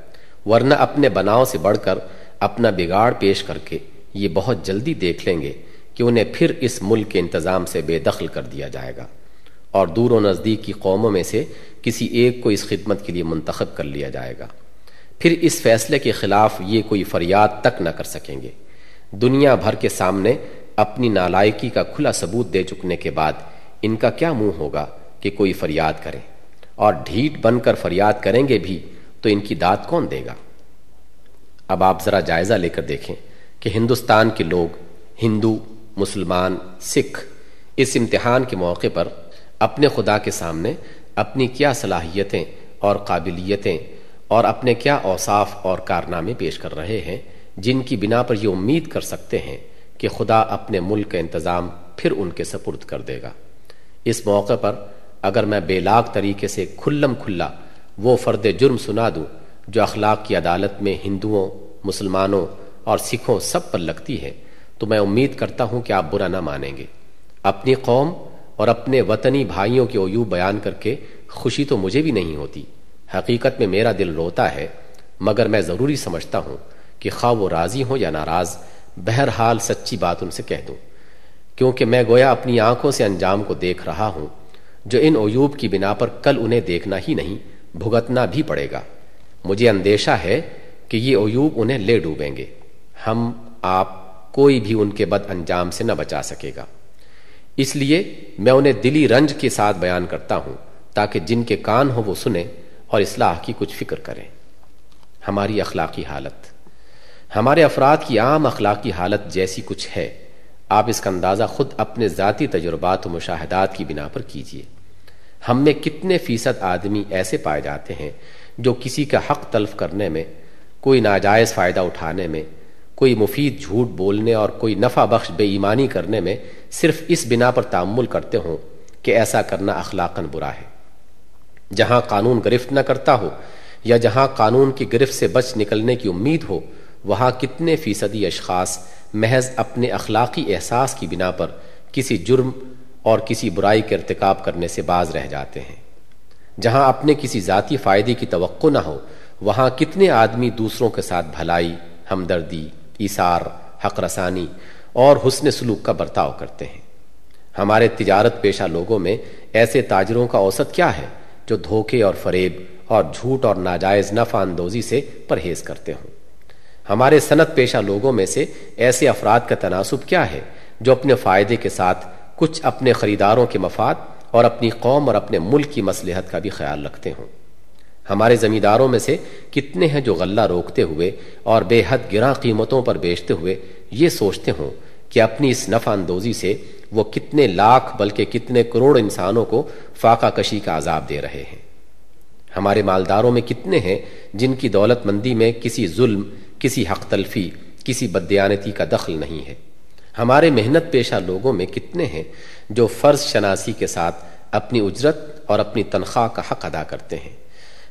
ورنہ اپنے بناؤ سے بڑھ کر اپنا بگاڑ پیش کر کے یہ بہت جلدی دیکھ لیں گے کہ انہیں پھر اس ملک کے انتظام سے بے دخل کر دیا جائے گا۔ اور دور و نزدیک کی قوموں میں سے کسی ایک کو اس خدمت کے لیے منتخب کر لیا جائے گا۔ پھر اس فیصلے کے خلاف یہ کوئی فریاد تک نہ کر سکیں گے۔ دنیا بھر کے سامنے اپنی نالائکی کا کھلا ثبوت دے چکنے کے بعد ان کا کیا منہ ہوگا کہ کوئی فریاد کرے؟ اور ڈھیٹ بن کر فریاد کریں گے بھی تو ان کی داد کون دے گا؟ اب آپ ذرا جائزہ لے کر دیکھیں کہ ہندوستان کے لوگ ہندو، مسلمان، سکھ اس امتحان کے موقع پر اپنے خدا کے سامنے اپنی کیا صلاحیتیں اور قابلیتیں اور اپنے کیا اوصاف اور کارنامے پیش کر رہے ہیں جن کی بنا پر یہ امید کر سکتے ہیں کہ خدا اپنے ملک کا انتظام پھر ان کے سپرد کر دے گا۔ اس موقع پر اگر میں بے لاگ طریقے سے کھلم کھلا وہ فرد جرم سنا دوں جو اخلاق کی عدالت میں ہندوؤں، مسلمانوں اور سکھوں سب پر لگتی ہے، تو میں امید کرتا ہوں کہ آپ برا نہ مانیں گے۔ اپنی قوم اور اپنے وطنی بھائیوں کے عیوب بیان کر کے خوشی تو مجھے بھی نہیں ہوتی۔ حقیقت میں میرا دل روتا ہے، مگر میں ضروری سمجھتا ہوں کہ خواہ وہ راضی ہوں یا ناراض بہرحال سچی بات ان سے کہہ دوں کیونکہ میں گویا اپنی آنکھوں سے انجام کو دیکھ رہا ہوں، جو ان عیوب کی بنا پر کل انہیں دیکھنا ہی نہیں، بھگتنا بھی پڑے گا۔ مجھے اندیشہ ہے کہ یہ عیوب انہیں لے ڈوبیں گے۔ ہم، آپ، کوئی بھی ان کے بد انجام سے نہ بچا سکے گا۔ اس لیے میں انہیں دلی رنج کے ساتھ بیان کرتا ہوں، تاکہ جن کے کان ہو وہ سنیں اور اصلاح کی کچھ فکر کریں۔ ہماری اخلاقی حالت۔ ہمارے افراد کی عام اخلاقی حالت جیسی کچھ ہے۔ آپ اس کا اندازہ خود اپنے ذاتی تجربات و مشاہدات کی بنا پر کیجیے ہم میں کتنے فیصد آدمی ایسے پائے جاتے ہیں جو کسی کا حق تلف کرنے میں، کوئی ناجائز فائدہ اٹھانے میں، کوئی مفید جھوٹ بولنے اور کوئی نفع بخش بے ایمانی کرنے میں صرف اس بنا پر تعمل کرتے ہوں کہ ایسا کرنا اخلاقاً برا ہے۔ جہاں قانون گرفت نہ کرتا ہو یا جہاں قانون کی گرفت سے بچ نکلنے کی امید ہو وہاں کتنے فیصدی اشخاص محض اپنے اخلاقی احساس کی بنا پر کسی جرم اور کسی برائی کے ارتکاب کرنے سے باز رہ جاتے ہیں۔ جہاں اپنے کسی ذاتی فائدے کی توقع نہ ہو، وہاں کتنے آدمی دوسروں کے ساتھ بھلائی، ہمدردی، ایثار، حق رسانی اور حسن سلوک کا برتاؤ کرتے ہیں۔ ہمارے تجارت پیشہ لوگوں میں ایسے تاجروں کا اوسط کیا ہے جو دھوکے اور فریب اور جھوٹ اور ناجائز نفع اندوزی سے پرہیز کرتے ہوں؟ ہمارے صنعت پیشہ لوگوں میں سے ایسے افراد کا تناسب کیا ہے جو اپنے فائدے کے ساتھ کچھ اپنے خریداروں کے مفاد اور اپنی قوم اور اپنے ملک کی مصلحت کا بھی خیال رکھتے ہوں۔ ہمارے زمینداروں میں سے کتنے ہیں جو غلہ روکتے ہوئے اور بے حد گراں قیمتوں پر بیچتے ہوئے یہ سوچتے ہوں کہ اپنی اس نفع اندوزی سے وہ کتنے لاکھ بلکہ کتنے کروڑ انسانوں کو فاقہ کشی کا عذاب دے رہے ہیں۔ ہمارے مالداروں میں کتنے ہیں جن کی دولت مندی میں کسی ظلم کسی حق تلفی، کسی بدیانتی کا دخل نہیں ہے۔ ہمارے محنت پیشہ لوگوں میں کتنے ہیں جو فرض شناسی کے ساتھ اپنی اجرت اور اپنی تنخواہ کا حق ادا کرتے ہیں۔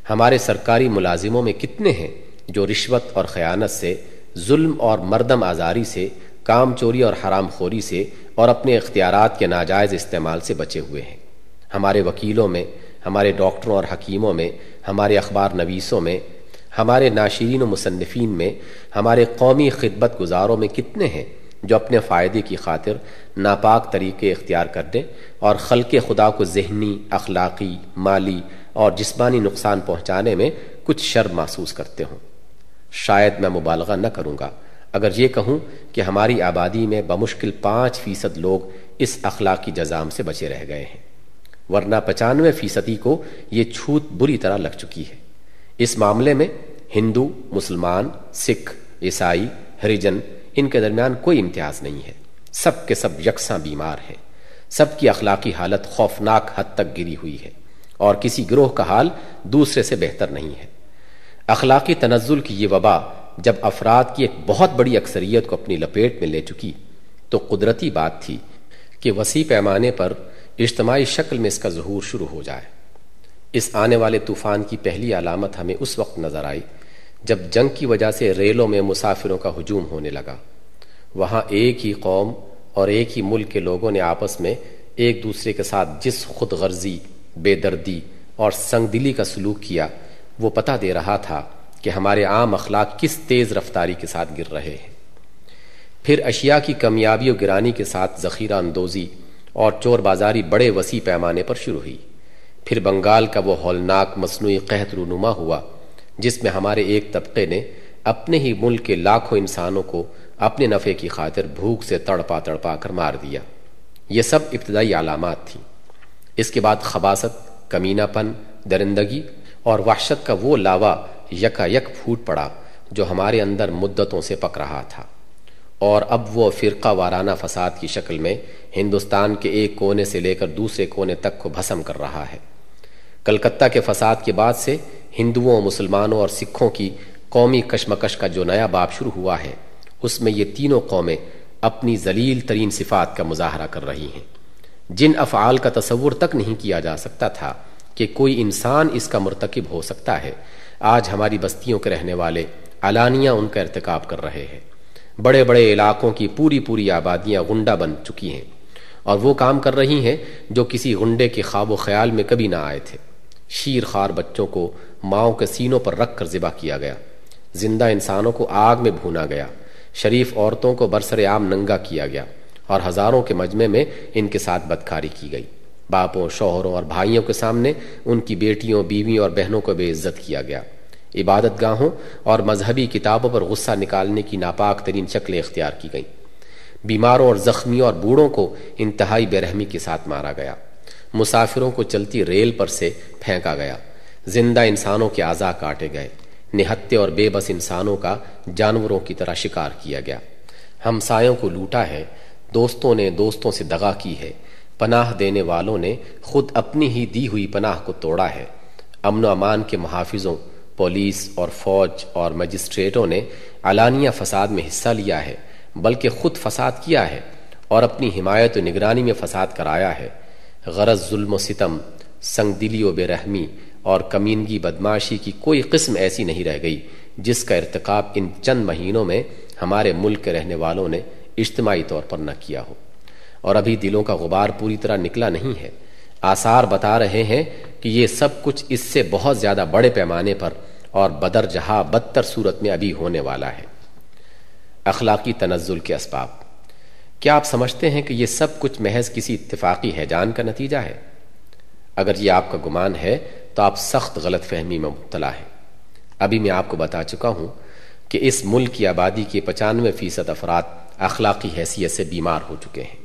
ہمارے سرکاری ملازموں میں کتنے ہیں جو رشوت اور خیانت سے، ظلم اور مردم آزاری سے، کام چوری اور حرام خوری سے اور اپنے اختیارات کے ناجائز استعمال سے بچے ہوئے ہیں۔ ہمارے وکیلوں میں، ہمارے ڈاکٹروں اور حکیموں میں، ہمارے اخبار نویسوں میں ہمارے ناشرین و مصنفین میں، ہمارے قومی خدمت گزاروں میں کتنے ہیں جو اپنے فائدے کی خاطر ناپاک طریقے اختیار کر دیں اور خلق خدا کو ذہنی، اخلاقی، مالی اور جسمانی نقصان پہنچانے میں کچھ شرم محسوس کرتے ہوں۔ شاید میں مبالغہ نہ کروں گا۔ اگر یہ کہوں کہ ہماری آبادی میں بمشکل پانچ فیصد لوگ اس اخلاقی جزام سے بچے رہ گئے ہیں، ورنہ پچانوے فیصدی کو یہ چھوت بری طرح لگ چکی ہے۔ اس معاملے میں ہندو، مسلمان، سکھ، عیسائی، ہریجن، ان کے درمیان کوئی امتیاز نہیں ہے۔ سب کے سب یکساں بیمار ہیں۔ سب کی اخلاقی حالت خوفناک حد تک گری ہوئی ہے۔ اور کسی گروہ کا حال دوسرے سے بہتر نہیں ہے۔ اخلاقی تنزل کی یہ وبا جب افراد کی ایک بہت بڑی اکثریت کو اپنی لپیٹ میں لے چکی، تو قدرتی بات تھی کہ وسیع پیمانے پر اجتماعی شکل میں اس کا ظہور شروع ہو جائے۔ اس آنے والے طوفان کی پہلی علامت ہمیں اس وقت نظر آئی جب جنگ کی وجہ سے ریلوں میں مسافروں کا ہجوم ہونے لگا۔ وہاں ایک ہی قوم اور ایک ہی ملک کے لوگوں نے آپس میں ایک دوسرے کے ساتھ جس خود غرضی، بے دردی اور سنگ دلی کا سلوک کیا، وہ پتہ دے رہا تھا کہ ہمارے عام اخلاق کس تیز رفتاری کے ساتھ گر رہے ہیں۔ پھر اشیاء کی کمیابی و گرانی کے ساتھ ذخیرہ اندوزی اور چور بازاری بڑے وسیع پیمانے پر شروع ہوئی۔ پھر بنگال کا وہ ہولناک مصنوعی قحط رونما ہوا۔ جس میں ہمارے ایک طبقے نے اپنے ہی ملک کے لاکھوں انسانوں کو اپنے نفع کی خاطر بھوک سے تڑپا تڑپا کر مار دیا۔ یہ سب ابتدائی علامات تھیں۔ اس کے بعد خباست کمینہ پن درندگی اور وحشت کا وہ لاوا یکا یک پھوٹ پڑا جو ہمارے اندر مدتوں سے پک رہا تھا۔ اور اب وہ فرقہ وارانہ فساد کی شکل میں ہندوستان کے ایک کونے سے لے کر دوسرے کونے تک کو بھسم کر رہا ہے۔ کلکتہ کے فساد کے بعد سے ہندوؤں، مسلمانوں اور سکھوں کی قومی کشمکش کا جو نیا باب شروع ہوا ہے، اس میں یہ تینوں قومیں اپنی ذلیل ترین صفات کا مظاہرہ کر رہی ہیں۔ جن افعال کا تصور تک نہیں کیا جا سکتا تھا کہ کوئی انسان اس کا مرتکب ہو سکتا ہے، آج ہماری بستیوں کے رہنے والے علانیہ ان کا ارتکاب کر رہے ہیں۔ بڑے بڑے علاقوں کی پوری پوری آبادیاں غنڈا بن چکی ہیں۔ اور وہ کام کر رہی ہیں جو کسی غنڈے کے خواب و خیال میں کبھی نہ آئے تھے۔ شیر خار بچوں کو ماؤں کے سینوں پر رکھ کر ذبح کیا گیا۔ زندہ انسانوں کو آگ میں بھونا گیا۔ شریف عورتوں کو برسر عام ننگا کیا گیا اور ہزاروں کے مجمع میں ان کے ساتھ بدکاری کی گئی۔ باپوں، شوہروں اور بھائیوں کے سامنے ان کی بیٹیوں، بیویوں اور بہنوں کو بے عزت کیا گیا۔ عبادت گاہوں اور مذہبی کتابوں پر غصہ نکالنے کی ناپاک ترین شکلیں اختیار کی گئیں۔ بیماروں اور زخمیوں اور بوڑھوں کو انتہائی بے رحمی کے ساتھ مارا گیا۔ مسافروں کو چلتی ریل پر سے پھینکا گیا۔ زندہ انسانوں کے اعضاء کاٹے گئے۔ نہتے اور بے بس انسانوں کا جانوروں کی طرح شکار کیا گیا۔ ہمسایوں کو لوٹا ہے، دوستوں نے دوستوں سے دغا کی ہے۔ پناہ دینے والوں نے خود اپنی ہی دی ہوئی پناہ کو توڑا ہے۔ امن و امان کے محافظوں، پولیس اور فوج اور مجسٹریٹوں نے علانیہ فساد میں حصہ لیا ہے، بلکہ خود فساد کیا ہے اور اپنی حمایت و نگرانی میں فساد کرایا ہے۔ غرض ظلم و ستم، سنگ دلی و بے رحمی اور کمینگی بدماشی کی کوئی قسم ایسی نہیں رہ گئی جس کا ارتقاب ان چند مہینوں میں ہمارے ملک کے رہنے والوں نے اجتماعی طور پر نہ کیا ہو۔ اور ابھی دلوں کا غبار پوری طرح نکلا نہیں ہے۔ آثار بتا رہے ہیں کہ یہ سب کچھ اس سے بہت زیادہ بڑے پیمانے پر اور بدر جہاں بدتر صورت میں ابھی ہونے والا ہے۔ اخلاقی تنزل کے اسباب۔ کیا آپ سمجھتے ہیں کہ یہ سب کچھ محض کسی اتفاقی حیجان کا نتیجہ ہے؟ اگر یہ آپ کا گمان ہے تو آپ سخت غلط فہمی میں مبتلا ہیں۔ ابھی میں آپ کو بتا چکا ہوں کہ اس ملک کی آبادی کے پچانوے فیصد افراد اخلاقی حیثیت سے بیمار ہو چکے ہیں۔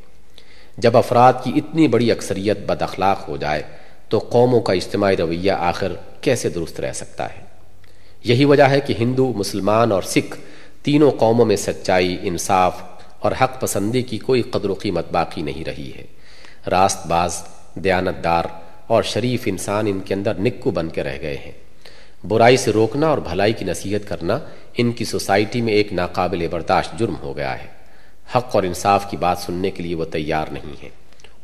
جب افراد کی اتنی بڑی اکثریت بد اخلاق ہو جائے تو قوموں کا اجتماعی رویہ آخر کیسے درست رہ سکتا ہے؟ یہی وجہ ہے کہ ہندو، مسلمان اور سکھ تینوں قوموں میں سچائی، انصاف اور حق پسندی کی کوئی قدر و قیمت باقی نہیں رہی ہے۔ راست باز دیانت دار اور شریف انسان ان کے اندر نکو بن کے رہ گئے ہیں۔ برائی سے روکنا اور بھلائی کی نصیحت کرنا ان کی سوسائٹی میں ایک ناقابل برداشت جرم ہو گیا ہے۔ حق اور انصاف کی بات سننے کے لیے وہ تیار نہیں ہے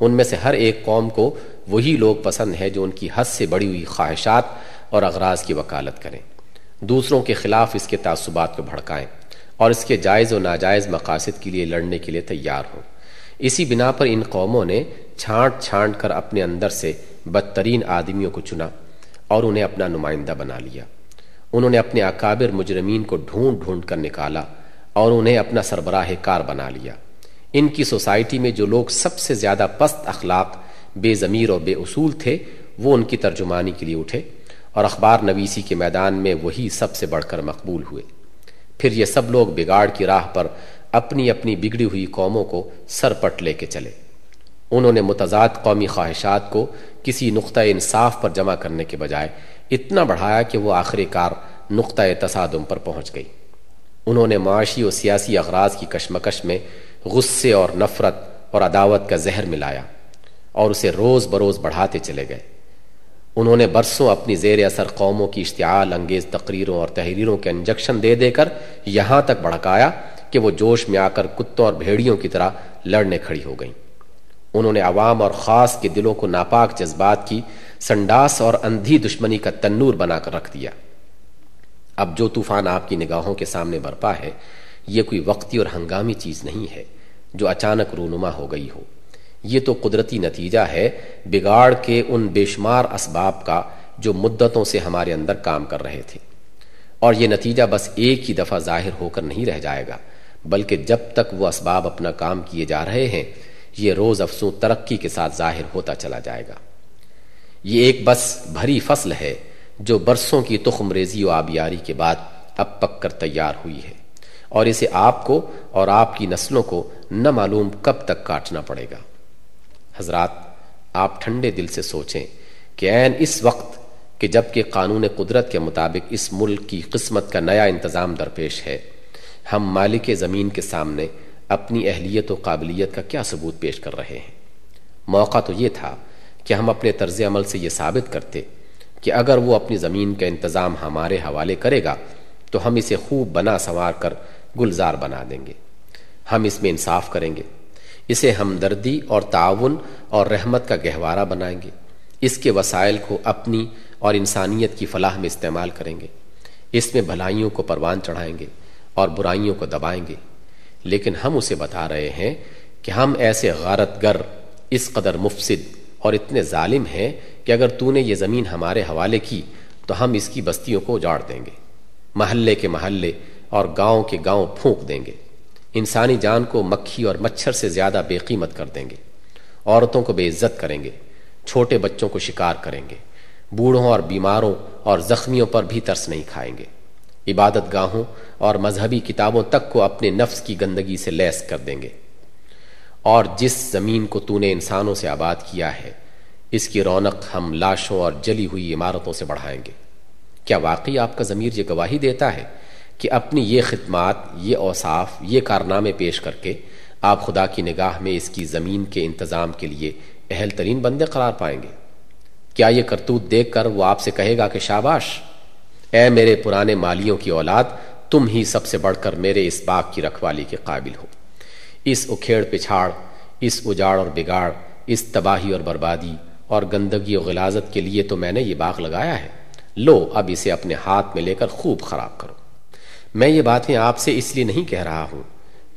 ان میں سے ہر ایک قوم کو وہی لوگ پسند ہے جو ان کی حد سے بڑی ہوئی خواہشات اور اغراض کی وکالت کریں۔ دوسروں کے خلاف اس کے تعصبات کو بھڑکائیں اور اس کے جائز و ناجائز مقاصد کے لیے لڑنے کے لیے تیار ہوں۔ اسی بنا پر ان قوموں نے چھانٹ چھانٹ کر اپنے اندر سے بدترین آدمیوں کو چنا اور انہیں اپنا نمائندہ بنا لیا۔ انہوں نے اپنے اکابر مجرمین کو ڈھونڈ ڈھونڈ کر نکالا اور انہیں اپنا سربراہ کار بنا لیا۔ ان کی سوسائٹی میں جو لوگ سب سے زیادہ پست اخلاق، بے ضمیر اور بے اصول تھے، وہ ان کی ترجمانی کے لیے اٹھے اور اخبار نویسی کے میدان میں وہی سب سے بڑھ کر مقبول ہوئے۔ پھر یہ سب لوگ بگاڑ کی راہ پر اپنی اپنی بگڑی ہوئی قوموں کو سر پٹ لے کے چلے۔ انہوں نے متضاد قومی خواہشات کو کسی نقطۂ انصاف پر جمع کرنے کے بجائے اتنا بڑھایا کہ وہ آخر کار نقطۂ تصادم پر پہنچ گئی۔ انہوں نے معاشی و سیاسی اغراض کی کشمکش میں غصے اور نفرت اور عداوت کا زہر ملایا اور اسے روز بروز بڑھاتے چلے گئے۔ انہوں نے برسوں اپنی زیر اثر قوموں کی اشتعال انگیز تقریروں اور تحریروں کے انجیکشن دے دے کر یہاں تک بڑھکایا کہ وہ جوش میں آ کر کتوں اور بھیڑیوں کی طرح لڑنے کھڑی ہو گئیں۔ انہوں نے عوام اور خاص کے دلوں کو ناپاک جذبات کی سنڈاس اور اندھی دشمنی کا تنور بنا کر رکھ دیا۔ اب جو طوفان آپ کی نگاہوں کے سامنے برپا ہے، یہ کوئی وقتی اور ہنگامی چیز نہیں ہے جو اچانک رونما ہو گئی ہو۔ یہ تو قدرتی نتیجہ ہے بگاڑ کے ان بے شمار اسباب کا جو مدتوں سے ہمارے اندر کام کر رہے تھے۔ اور یہ نتیجہ بس ایک ہی دفعہ ظاہر ہو کر نہیں رہ جائے گا، بلکہ جب تک وہ اسباب اپنا کام کیے جا رہے ہیں یہ روز افسوں ترقی کے ساتھ ظاہر ہوتا چلا جائے گا۔ یہ ایک بس بھری فصل ہے جو برسوں کی تخم ریزی و آبیاری کے بعد اب پک کر تیار ہوئی ہے اور اسے آپ کو اور آپ کی نسلوں کو نہ معلوم کب تک کاٹنا پڑے گا۔ حضرات، آپ ٹھنڈے دل سے سوچیں کہ این اس وقت کہ جبکہ قانون قدرت کے مطابق اس ملک کی قسمت کا نیا انتظام درپیش ہے۔ ہم مالک زمین کے سامنے اپنی اہلیت و قابلیت کا کیا ثبوت پیش کر رہے ہیں؟ موقع تو یہ تھا کہ ہم اپنے طرز عمل سے یہ ثابت کرتے کہ اگر وہ اپنی زمین کا انتظام ہمارے حوالے کرے گا، تو ہم اسے خوب بنا سنوار کر گلزار بنا دیں گے۔ ہم اس میں انصاف کریں گے۔ اسے ہمدردی اور تعاون اور رحمت کا گہوارہ بنائیں گے۔ اس کے وسائل کو اپنی اور انسانیت کی فلاح میں استعمال کریں گے۔ اس میں بھلائیوں کو پروان چڑھائیں گے اور برائیوں کو دبائیں گے۔ لیکن ہم اسے بتا رہے ہیں کہ ہم ایسے غارت گر اس قدر مفسد اور اتنے ظالم ہیں کہ اگر تو نے یہ زمین ہمارے حوالے کی تو ہم اس کی بستیوں کو اجاڑ دیں گے، محلے کے محلے اور گاؤں کے گاؤں پھونک دیں گے، انسانی جان کو مکھی اور مچھر سے زیادہ بے قیمت کر دیں گے، عورتوں کو بے عزت کریں گے، چھوٹے بچوں کو شکار کریں گے، بوڑھوں اور بیماروں اور زخمیوں پر بھی ترس نہیں کھائیں گے۔ عبادت گاہوں اور مذہبی کتابوں تک کو اپنے نفس کی گندگی سے لیس کر دیں گے۔ اور جس زمین کو تو نے انسانوں سے آباد کیا ہے، اس کی رونق ہم لاشوں اور جلی ہوئی عمارتوں سے بڑھائیں گے۔ کیا واقعی آپ کا ضمیر یہ گواہی دیتا ہے کہ اپنی یہ خدمات، یہ اوصاف، یہ کارنامے پیش کر کے آپ خدا کی نگاہ میں اس کی زمین کے انتظام کے لیے اہل ترین بندے قرار پائیں گے؟ کیا یہ کرتوت دیکھ کر وہ آپ سے کہے گا کہ شاباش اے میرے پرانے مالیوں کی اولاد، تم ہی سب سے بڑھ کر میرے اس باغ کی رکھوالی کے قابل ہو۔ اس اکھیڑ پچھاڑ، اس اجاڑ اور بگاڑ، اس تباہی اور بربادی اور گندگی و غلازت کے لیے تو میں نے یہ باغ لگایا ہے۔ لو، اب اسے اپنے ہاتھ میں لے کر خوب خراب کرو۔ میں یہ باتیں آپ سے اس لیے نہیں کہہ رہا ہوں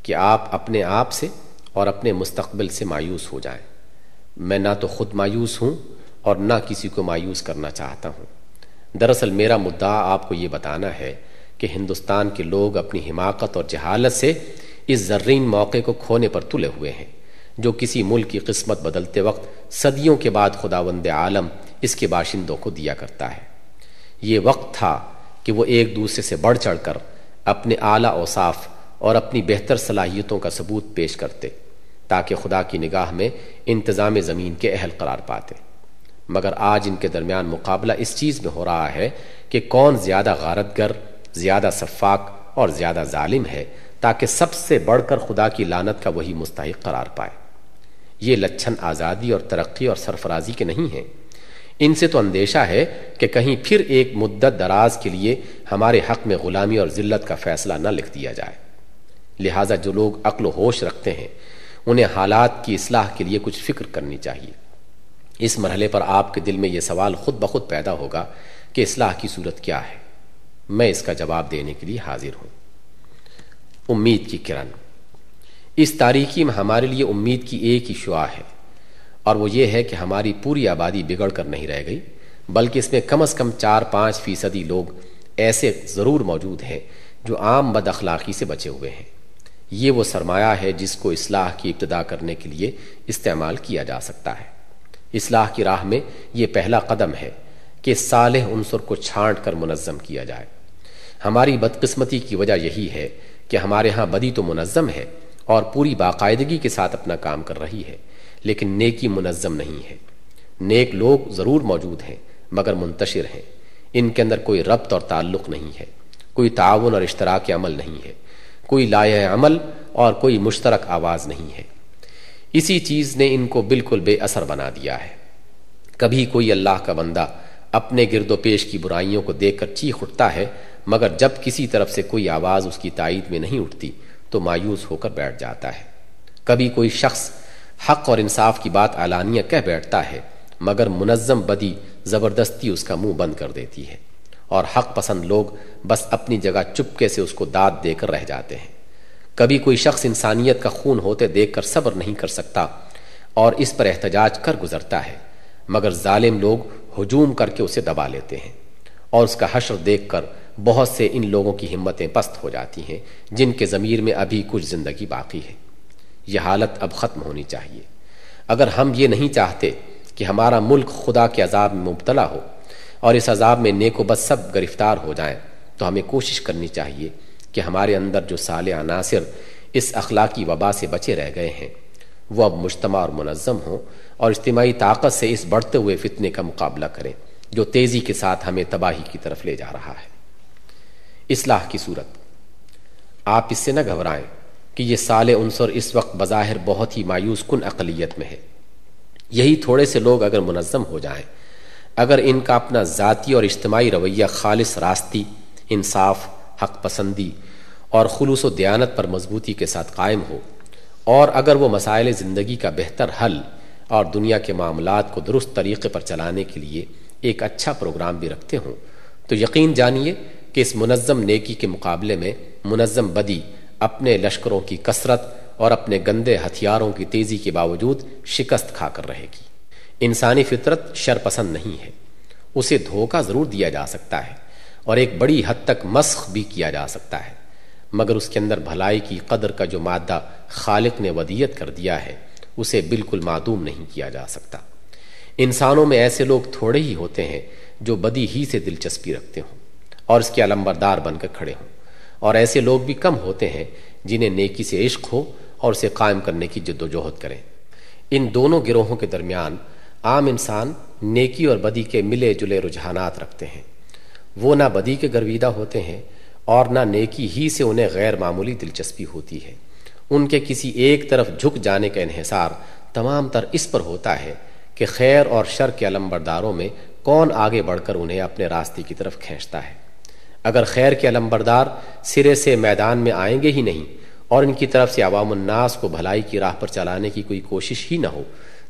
کہ آپ اپنے آپ سے اور اپنے مستقبل سے مایوس ہو جائیں۔ میں نہ تو خود مایوس ہوں اور نہ کسی کو مایوس کرنا چاہتا ہوں۔ دراصل میرا مدعا آپ کو یہ بتانا ہے کہ ہندوستان کے لوگ اپنی حماقت اور جہالت سے اس زرین موقع کو کھونے پر تلے ہوئے ہیں، جو کسی ملک کی قسمت بدلتے وقت صدیوں کے بعد خداوند عالم اس کے باشندوں کو دیا کرتا ہے۔ یہ وقت تھا کہ وہ ایک دوسرے سے بڑھ چڑھ کر اپنے اعلیٰ اوصاف اور اپنی بہتر صلاحیتوں کا ثبوت پیش کرتے، تاکہ خدا کی نگاہ میں انتظام زمین کے اہل قرار پاتے۔ مگر آج ان کے درمیان مقابلہ اس چیز میں ہو رہا ہے کہ کون زیادہ غارت گر زیادہ صفاق اور زیادہ ظالم ہے تاکہ سب سے بڑھ کر خدا کی لانت کا وہی مستحق قرار پائے۔ یہ لچھن آزادی اور ترقی اور سرفرازی کے نہیں ہیں۔ ان سے تو اندیشہ ہے کہ کہیں پھر ایک مدت دراز کے لیے ہمارے حق میں غلامی اور ذلت کا فیصلہ نہ لکھ دیا جائے۔ لہٰذا جو لوگ عقل و ہوش رکھتے ہیں، انہیں حالات کی اصلاح کے لیے کچھ فکر کرنی چاہیے۔ اس مرحلے پر آپ کے دل میں یہ سوال خود بخود پیدا ہوگا کہ اصلاح کی صورت کیا ہے۔ میں اس کا جواب دینے کے لیے حاضر ہوں۔ امید کی کرن۔ اس تاریخی میں ہمارے لیے امید کی ایک ہی شعا ہے۔ اور وہ یہ ہے کہ ہماری پوری آبادی بگڑ کر نہیں رہ گئی، بلکہ اس میں کم از کم چار پانچ فیصدی لوگ ایسے ضرور موجود ہیں جو عام بد اخلاقی سے بچے ہوئے ہیں۔ یہ وہ سرمایہ ہے جس کو اصلاح کی ابتدا کرنے کے لیے استعمال کیا جا سکتا ہے۔ اصلاح کی راہ میں یہ پہلا قدم ہے کہ صالح عنصر کو چھانٹ کر منظم کیا جائے۔ ہماری بدقسمتی کی وجہ یہی ہے کہ ہمارے ہاں بدی تو منظم ہے اور پوری باقاعدگی کے ساتھ اپنا کام کر رہی ہے، لیکن نیکی منظم نہیں ہے۔ نیک لوگ ضرور موجود ہیں، مگر منتشر ہیں۔ ان کے اندر کوئی ربط اور تعلق نہیں ہے۔ کوئی تعاون اور اشتراک عمل نہیں ہے۔ کوئی لائح عمل اور کوئی مشترک آواز نہیں ہے۔ اسی چیز نے ان کو بالکل بے اثر بنا دیا ہے۔ کبھی کوئی اللہ کا بندہ اپنے گرد و پیش کی برائیوں کو دیکھ کر چیخ اٹھتا ہے، مگر جب کسی طرف سے کوئی آواز اس کی تائید میں نہیں اٹھتی، تو مایوس ہو کر بیٹھ جاتا ہے۔ کبھی کوئی شخص حق اور انصاف کی بات اعلانیہ کہہ بیٹھتا ہے، مگر منظم بدی زبردستی اس کا منہ بند کر دیتی ہے۔ اور حق پسند لوگ بس اپنی جگہ چپکے سے اس کو داد دے کر رہ جاتے ہیں۔ کبھی کوئی شخص انسانیت کا خون ہوتے دیکھ کر صبر نہیں کر سکتا اور اس پر احتجاج کر گزرتا ہے، مگر ظالم لوگ ہجوم کر کے اسے دبا لیتے ہیں اور اس کا حشر دیکھ کر بہت سے ان لوگوں کی ہمتیں پست ہو جاتی ہیں جن کے ضمیر میں ابھی کچھ زندگی باقی ہے۔ یہ حالت اب ختم ہونی چاہیے۔ اگر ہم یہ نہیں چاہتے کہ ہمارا ملک خدا کے عذاب میں مبتلا ہو اور اس عذاب میں نیک و بد سب گرفتار ہو جائیں، تو ہمیں کوشش کرنی چاہیے کہ ہمارے اندر جو سال عناصر اس اخلاقی وبا سے بچے رہ گئے ہیں، وہ اب مجتمع اور منظم ہوں اور اجتماعی طاقت سے اس بڑھتے ہوئے فتنے کا مقابلہ کریں، جو تیزی کے ساتھ ہمیں تباہی کی طرف لے جا رہا ہے۔ اصلاح کی صورت۔ آپ اس سے نہ گھبرائیں کہ یہ سال عنصر اس وقت بظاہر بہت ہی مایوس کن اقلیت میں ہے۔ یہی تھوڑے سے لوگ اگر منظم ہو جائیں، اگر ان کا اپنا ذاتی اور اجتماعی رویہ خالص راستی، انصاف حق پسندی اور خلوص و دیانت پر مضبوطی کے ساتھ قائم ہو اور اگر وہ مسائل زندگی کا بہتر حل اور دنیا کے معاملات کو درست طریقے پر چلانے کے لیے ایک اچھا پروگرام بھی رکھتے ہوں، تو یقین جانیے کہ اس منظم نیکی کے مقابلے میں منظم بدی اپنے لشکروں کی کثرت اور اپنے گندے ہتھیاروں کی تیزی کے باوجود شکست کھا کر رہے گی۔ انسانی فطرت شر پسند نہیں ہے، اسے دھوکہ ضرور دیا جا سکتا ہے۔ اور ایک بڑی حد تک مسخ بھی کیا جا سکتا ہے۔ مگر اس کے اندر بھلائی کی قدر کا جو مادہ خالق نے ودیت کر دیا ہے، اسے بالکل معدوم نہیں کیا جا سکتا۔ انسانوں میں ایسے لوگ تھوڑے ہی ہوتے ہیں جو بدی ہی سے دلچسپی رکھتے ہوں اور اس کے علمبردار بن کر کھڑے ہوں۔ اور ایسے لوگ بھی کم ہوتے ہیں جنہیں نیکی سے عشق ہو اور اسے قائم کرنے کی جد و جہد کریں۔ ان دونوں گروہوں کے درمیان عام انسان نیکی اور بدی کے ملے جلے رجحانات رکھتے ہیں۔ وہ نہ بدی کے گرویدہ ہوتے ہیں اور نہ نیکی ہی سے انہیں غیر معمولی دلچسپی ہوتی ہے۔ ان کے کسی ایک طرف جھک جانے کا انحصار تمام تر اس پر ہوتا ہے کہ خیر اور شر کے علم برداروں میں کون آگے بڑھ کر انہیں اپنے راستے کی طرف کھینچتا ہے۔ اگر خیر کے علم بردار سرے سے میدان میں آئیں گے ہی نہیں اور ان کی طرف سے عوام الناس کو بھلائی کی راہ پر چلانے کی کوئی کوشش ہی نہ ہو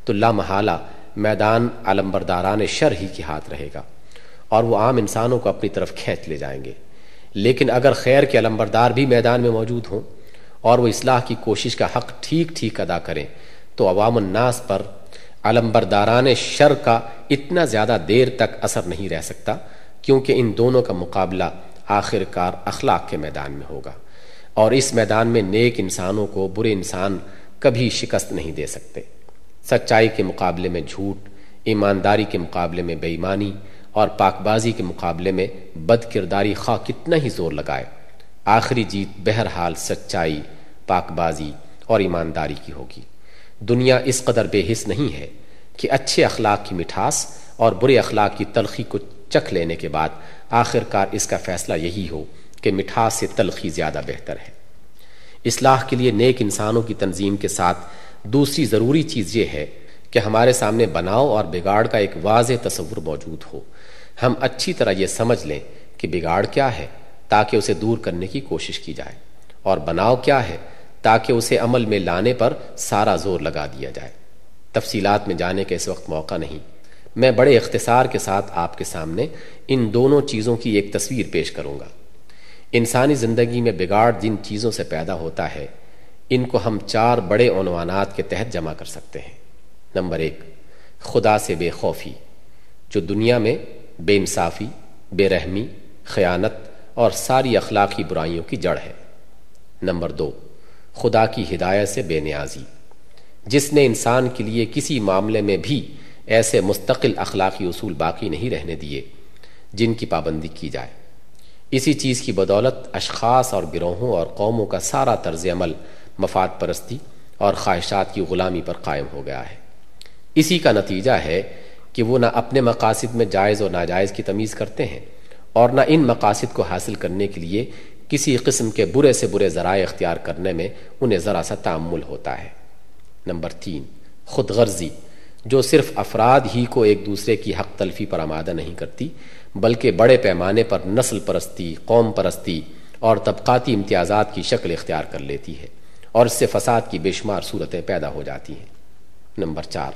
تو لا محالہ میدان علم برداران شر ہی کے ہاتھ رہے گا۔ اور وہ عام انسانوں کو اپنی طرف کھینچ لے جائیں گے۔ لیکن اگر خیر کے علمبردار بھی میدان میں موجود ہوں اور وہ اصلاح کی کوشش کا حق ٹھیک ٹھیک ادا کریں، تو عوام الناس پر علمبرداران شر کا اتنا زیادہ دیر تک اثر نہیں رہ سکتا کیونکہ ان دونوں کا مقابلہ آخر کار اخلاق کے میدان میں ہوگا۔ اور اس میدان میں نیک انسانوں کو برے انسان کبھی شکست نہیں دے سکتے۔ سچائی کے مقابلے میں جھوٹ، ایمانداری کے مقابلے میں بے ایمانی اور پاک بازی کے مقابلے میں بد کرداری خواہ کتنا ہی زور لگائے، آخری جیت بہرحال سچائی پاک بازی اور ایمانداری کی ہوگی۔ دنیا اس قدر بے حص نہیں ہے کہ اچھے اخلاق کی مٹھاس اور برے اخلاق کی تلخی کو چکھ لینے کے بعد آخر کار اس کا فیصلہ یہی ہو کہ مٹھاس سے تلخی زیادہ بہتر ہے۔ اصلاح کے لیے نیک انسانوں کی تنظیم کے ساتھ دوسری ضروری چیز یہ ہے کہ ہمارے سامنے بناؤ اور بگاڑ کا ایک واضح تصور موجود ہو۔ ہم اچھی طرح یہ سمجھ لیں کہ بگاڑ کیا ہے تاکہ اسے دور کرنے کی کوشش کی جائے اور بناؤ کیا ہے تاکہ اسے عمل میں لانے پر سارا زور لگا دیا جائے۔ تفصیلات میں جانے کے اس وقت موقع نہیں۔ میں بڑے اختصار کے ساتھ آپ کے سامنے ان دونوں چیزوں کی ایک تصویر پیش کروں گا۔ انسانی زندگی میں بگاڑ جن چیزوں سے پیدا ہوتا ہے، ان کو ہم چار بڑے عنوانات کے تحت جمع کر سکتے ہیں۔ نمبر ایک، خدا سے بے خوفی، جو دنیا میں بے انصافی، بے رحمی، خیانت اور ساری اخلاقی برائیوں کی جڑ ہے۔ نمبر دو، خدا کی ہدایت سے بے نیازی۔ جس نے انسان کے لیے کسی معاملے میں بھی ایسے مستقل اخلاقی اصول باقی نہیں رہنے دیے جن کی پابندی کی جائے۔ اسی چیز کی بدولت اشخاص اور گروہوں اور قوموں کا سارا طرز عمل مفاد پرستی اور خواہشات کی غلامی پر قائم ہو گیا ہے۔ اسی کا نتیجہ ہے کہ وہ نہ اپنے مقاصد میں جائز اور ناجائز کی تمیز کرتے ہیں اور نہ ان مقاصد کو حاصل کرنے کے لیے کسی قسم کے برے سے برے ذرائع اختیار کرنے میں انہیں ذرا سا تعمل ہوتا ہے۔ نمبر تین، خود غرضی، جو صرف افراد ہی کو ایک دوسرے کی حق تلفی پر آمادہ نہیں کرتی، بلکہ بڑے پیمانے پر نسل پرستی، قوم پرستی اور طبقاتی امتیازات کی شکل اختیار کر لیتی ہے اور اس سے فساد کی بے شمار صورتیں پیدا ہو جاتی ہیں۔ نمبر چار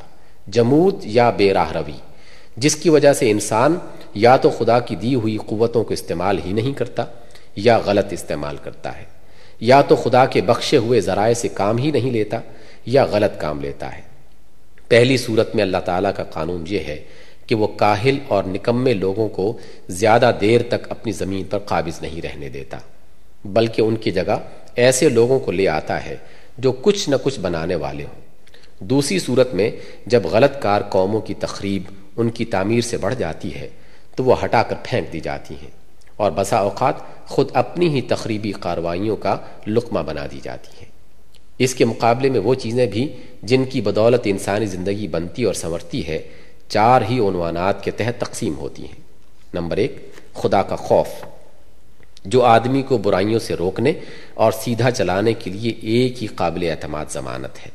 جمود یا بے راہ روی، جس کی وجہ سے انسان یا تو خدا کی دی ہوئی قوتوں کو استعمال ہی نہیں کرتا یا غلط استعمال کرتا ہے، یا تو خدا کے بخشے ہوئے ذرائع سے کام ہی نہیں لیتا یا غلط کام لیتا ہے۔ پہلی صورت میں اللہ تعالیٰ کا قانون یہ ہے کہ وہ کاہل اور نکمے لوگوں کو زیادہ دیر تک اپنی زمین پر قابض نہیں رہنے دیتا، بلکہ ان کی جگہ ایسے لوگوں کو لے آتا ہے جو کچھ نہ کچھ بنانے والے ہوں۔ دوسری صورت میں جب غلط کار قوموں کی تقریب ان کی تعمیر سے بڑھ جاتی ہے، تو وہ ہٹا کر پھینک دی جاتی ہیں اور بسا اوقات خود اپنی ہی تقریبی کاروائیوں کا لقمہ بنا دی جاتی ہیں۔ اس کے مقابلے میں وہ چیزیں بھی جن کی بدولت انسانی زندگی بنتی اور سنورتی ہے، چار ہی عنوانات کے تحت تقسیم ہوتی ہیں۔ نمبر ایک، خدا کا خوف۔ جو آدمی کو برائیوں سے روکنے اور سیدھا چلانے کے لیے ایک ہی قابل اعتماد ضمانت ہے۔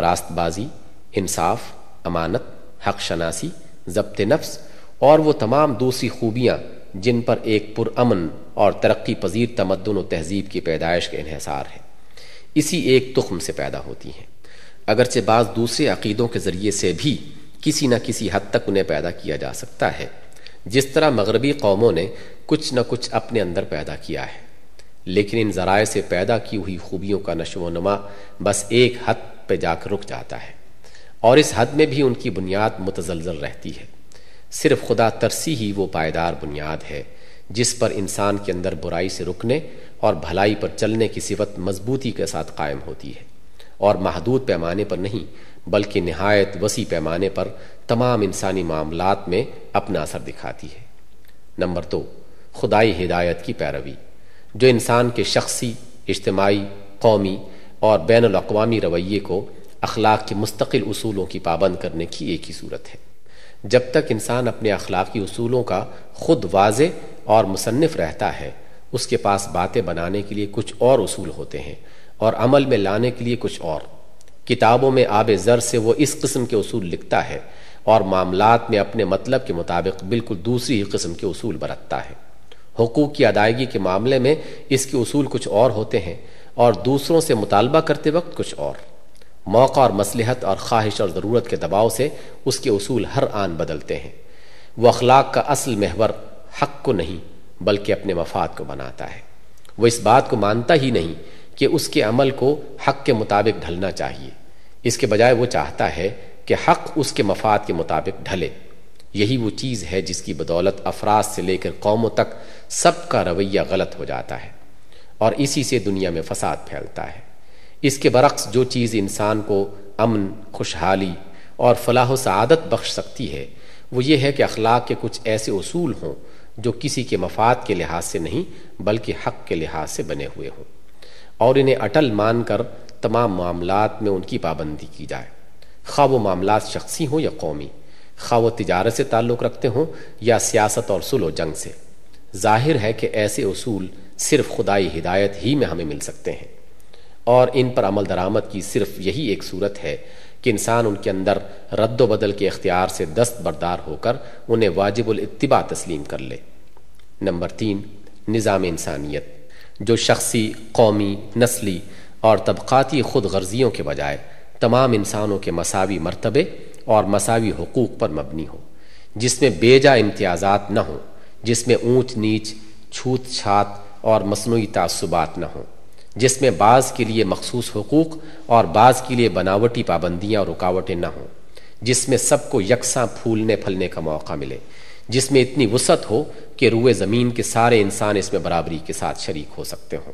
راست بازی انصاف، امانت، حق شناسی، ضبط نفس اور وہ تمام دوسری خوبیاں جن پر ایک پر امن اور ترقی پذیر تمدن و تہذیب کی پیدائش کا انحصار ہے اسی ایک تخم سے پیدا ہوتی ہیں۔ اگرچہ بعض دوسرے عقیدوں کے ذریعے سے بھی کسی نہ کسی حد تک انہیں پیدا کیا جا سکتا ہے، جس طرح مغربی قوموں نے کچھ نہ کچھ اپنے اندر پیدا کیا ہے۔ لیکن ان ذرائع سے پیدا کی ہوئی خوبیوں کا نشو و نما بس ایک حد پہ جا کر رک جاتا ہے۔ اور اس حد میں بھی ان کی بنیاد متزلزل رہتی ہے۔ صرف خدا ترسی ہی وہ پائیدار بنیاد ہے جس پر انسان کے اندر برائی سے رکنے اور بھلائی پر چلنے کی صفت مضبوطی کے ساتھ قائم ہوتی ہے۔ اور محدود پیمانے پر نہیں، بلکہ نہایت وسیع پیمانے پر تمام انسانی معاملات میں اپنا اثر دکھاتی ہے۔ نمبر دو، خدائی ہدایت کی پیروی۔ جو انسان کے شخصی، اجتماعی، قومی اور بین الاقوامی رویے کو اخلاق کے مستقل اصولوں کی پابند کرنے کی ایک ہی صورت ہے۔ جب تک انسان اپنے اخلاقی اصولوں کا خود واضح اور مصنف رہتا ہے، اس کے پاس باتیں بنانے کے لیے کچھ اور اصول ہوتے ہیں اور عمل میں لانے کے لیے کچھ اور۔ کتابوں میں آب زر سے وہ اس قسم کے اصول لکھتا ہے اور معاملات میں اپنے مطلب کے مطابق بالکل دوسری ہی قسم کے اصول برتتا ہے۔ حقوق کی ادائیگی کے معاملے میں اس کے اصول کچھ اور ہوتے ہیں اور دوسروں سے مطالبہ کرتے وقت کچھ اور۔ موقع اور مصلحت اور خواہش اور ضرورت کے دباؤ سے اس کے اصول ہر آن بدلتے ہیں۔ وہ اخلاق کا اصل محور حق کو نہیں، بلکہ اپنے مفاد کو بناتا ہے۔ وہ اس بات کو مانتا ہی نہیں کہ اس کے عمل کو حق کے مطابق ڈھلنا چاہیے۔ اس کے بجائے وہ چاہتا ہے کہ حق اس کے مفاد کے مطابق ڈھلے۔ یہی وہ چیز ہے جس کی بدولت افراد سے لے کر قوموں تک سب کا رویہ غلط ہو جاتا ہے۔ اور اسی سے دنیا میں فساد پھیلتا ہے۔ اس کے برعکس جو چیز انسان کو امن، خوشحالی اور فلاح و سعادت بخش سکتی ہے، وہ یہ ہے کہ اخلاق کے کچھ ایسے اصول ہوں جو کسی کے مفاد کے لحاظ سے نہیں، بلکہ حق کے لحاظ سے بنے ہوئے ہوں۔ اور انہیں اٹل مان کر تمام معاملات میں ان کی پابندی کی جائے۔ خواہ وہ معاملات شخصی ہوں یا قومی، خواہ وہ تجارت سے تعلق رکھتے ہوں یا سیاست اور سلو جنگ سے۔ ظاہر ہے کہ ایسے اصول صرف خدائی ہدایت ہی میں ہمیں مل سکتے ہیں۔ اور ان پر عمل درآمد کی صرف یہی ایک صورت ہے کہ انسان ان کے اندر رد و بدل کے اختیار سے دست بردار ہو کر انہیں واجب الاتباع تسلیم کر لے۔ نمبر تین، نظام انسانیت، جو شخصی، قومی، نسلی اور طبقاتی خود غرضیوں کے بجائے تمام انسانوں کے مساوی مرتبے اور مساوی حقوق پر مبنی ہو، جس میں بے جا امتیازات نہ ہوں، جس میں اونچ نیچ، چھوت چھات اور مصنوعی تعصبات نہ ہوں، جس میں بعض کے لیے مخصوص حقوق اور بعض کے لیے بناوٹی پابندیاں اور رکاوٹیں نہ ہوں، جس میں سب کو یکساں پھولنے پھلنے کا موقع ملے، جس میں اتنی وسعت ہو کہ روئے زمین کے سارے انسان اس میں برابری کے ساتھ شریک ہو سکتے ہوں۔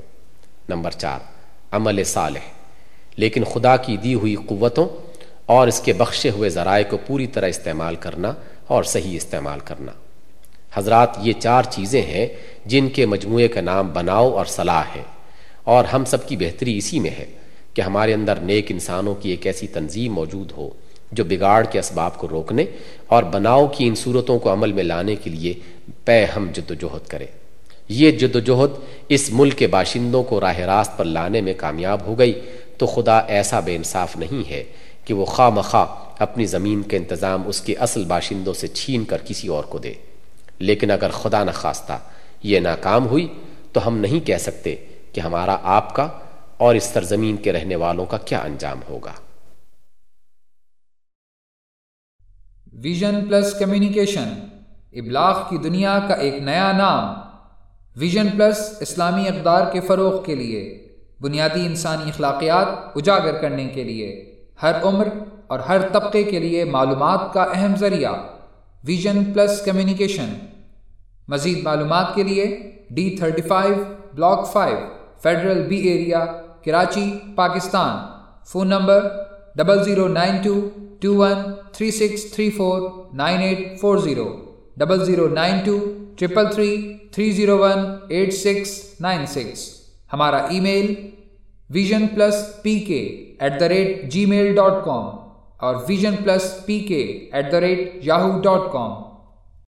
نمبر چار، عمل صالح۔ لیکن خدا کی دی ہوئی قوتوں اور اس کے بخشے ہوئے ذرائع کو پوری طرح استعمال کرنا اور صحیح استعمال کرنا۔ حضرات یہ چار چیزیں ہیں جن کے مجموعے کا نام بناؤ اور صلاح ہے۔ اور ہم سب کی بہتری اسی میں ہے کہ ہمارے اندر نیک انسانوں کی ایک ایسی تنظیم موجود ہو جو بگاڑ کے اسباب کو روکنے اور بناؤ کی ان صورتوں کو عمل میں لانے کے لیے پے ہم جد و جہد کرے۔ یہ جد و جہد اس ملک کے باشندوں کو راہ راست پر لانے میں کامیاب ہو گئی۔ تو خدا ایسا بے انصاف نہیں ہے کہ وہ خواہ مخواہ اپنی زمین کا انتظام اس کے اصل باشندوں سے چھین کر کسی اور کو دے۔ لیکن اگر خدا نخواستہ یہ ناکام ہوئی تو ہم نہیں کہہ سکتے کہ ہمارا آپ کا اور اس سرزمین کے رہنے والوں کا کیا انجام ہوگا۔ ویژن پلس کمیونیکیشن، ابلاغ کی دنیا کا ایک نیا نام۔ ویژن پلس اسلامی اقدار کے فروغ کے لیے، بنیادی انسانی اخلاقیات اجاگر کرنے کے لیے، ہر عمر اور ہر طبقے کے لیے معلومات کا اہم ذریعہ۔ Vision plus communication. مزید معلومات کے لیے D thirty five block five federal B area, Karachi, Pakistan. Phone number double zero nine two two one three six three four nine eight four zero double zero nine two triple three three zero one eight six nine six ہمارا email vision plus P K at the rate Gmail dot com اور vision plus P K at the rate Yahoo dot com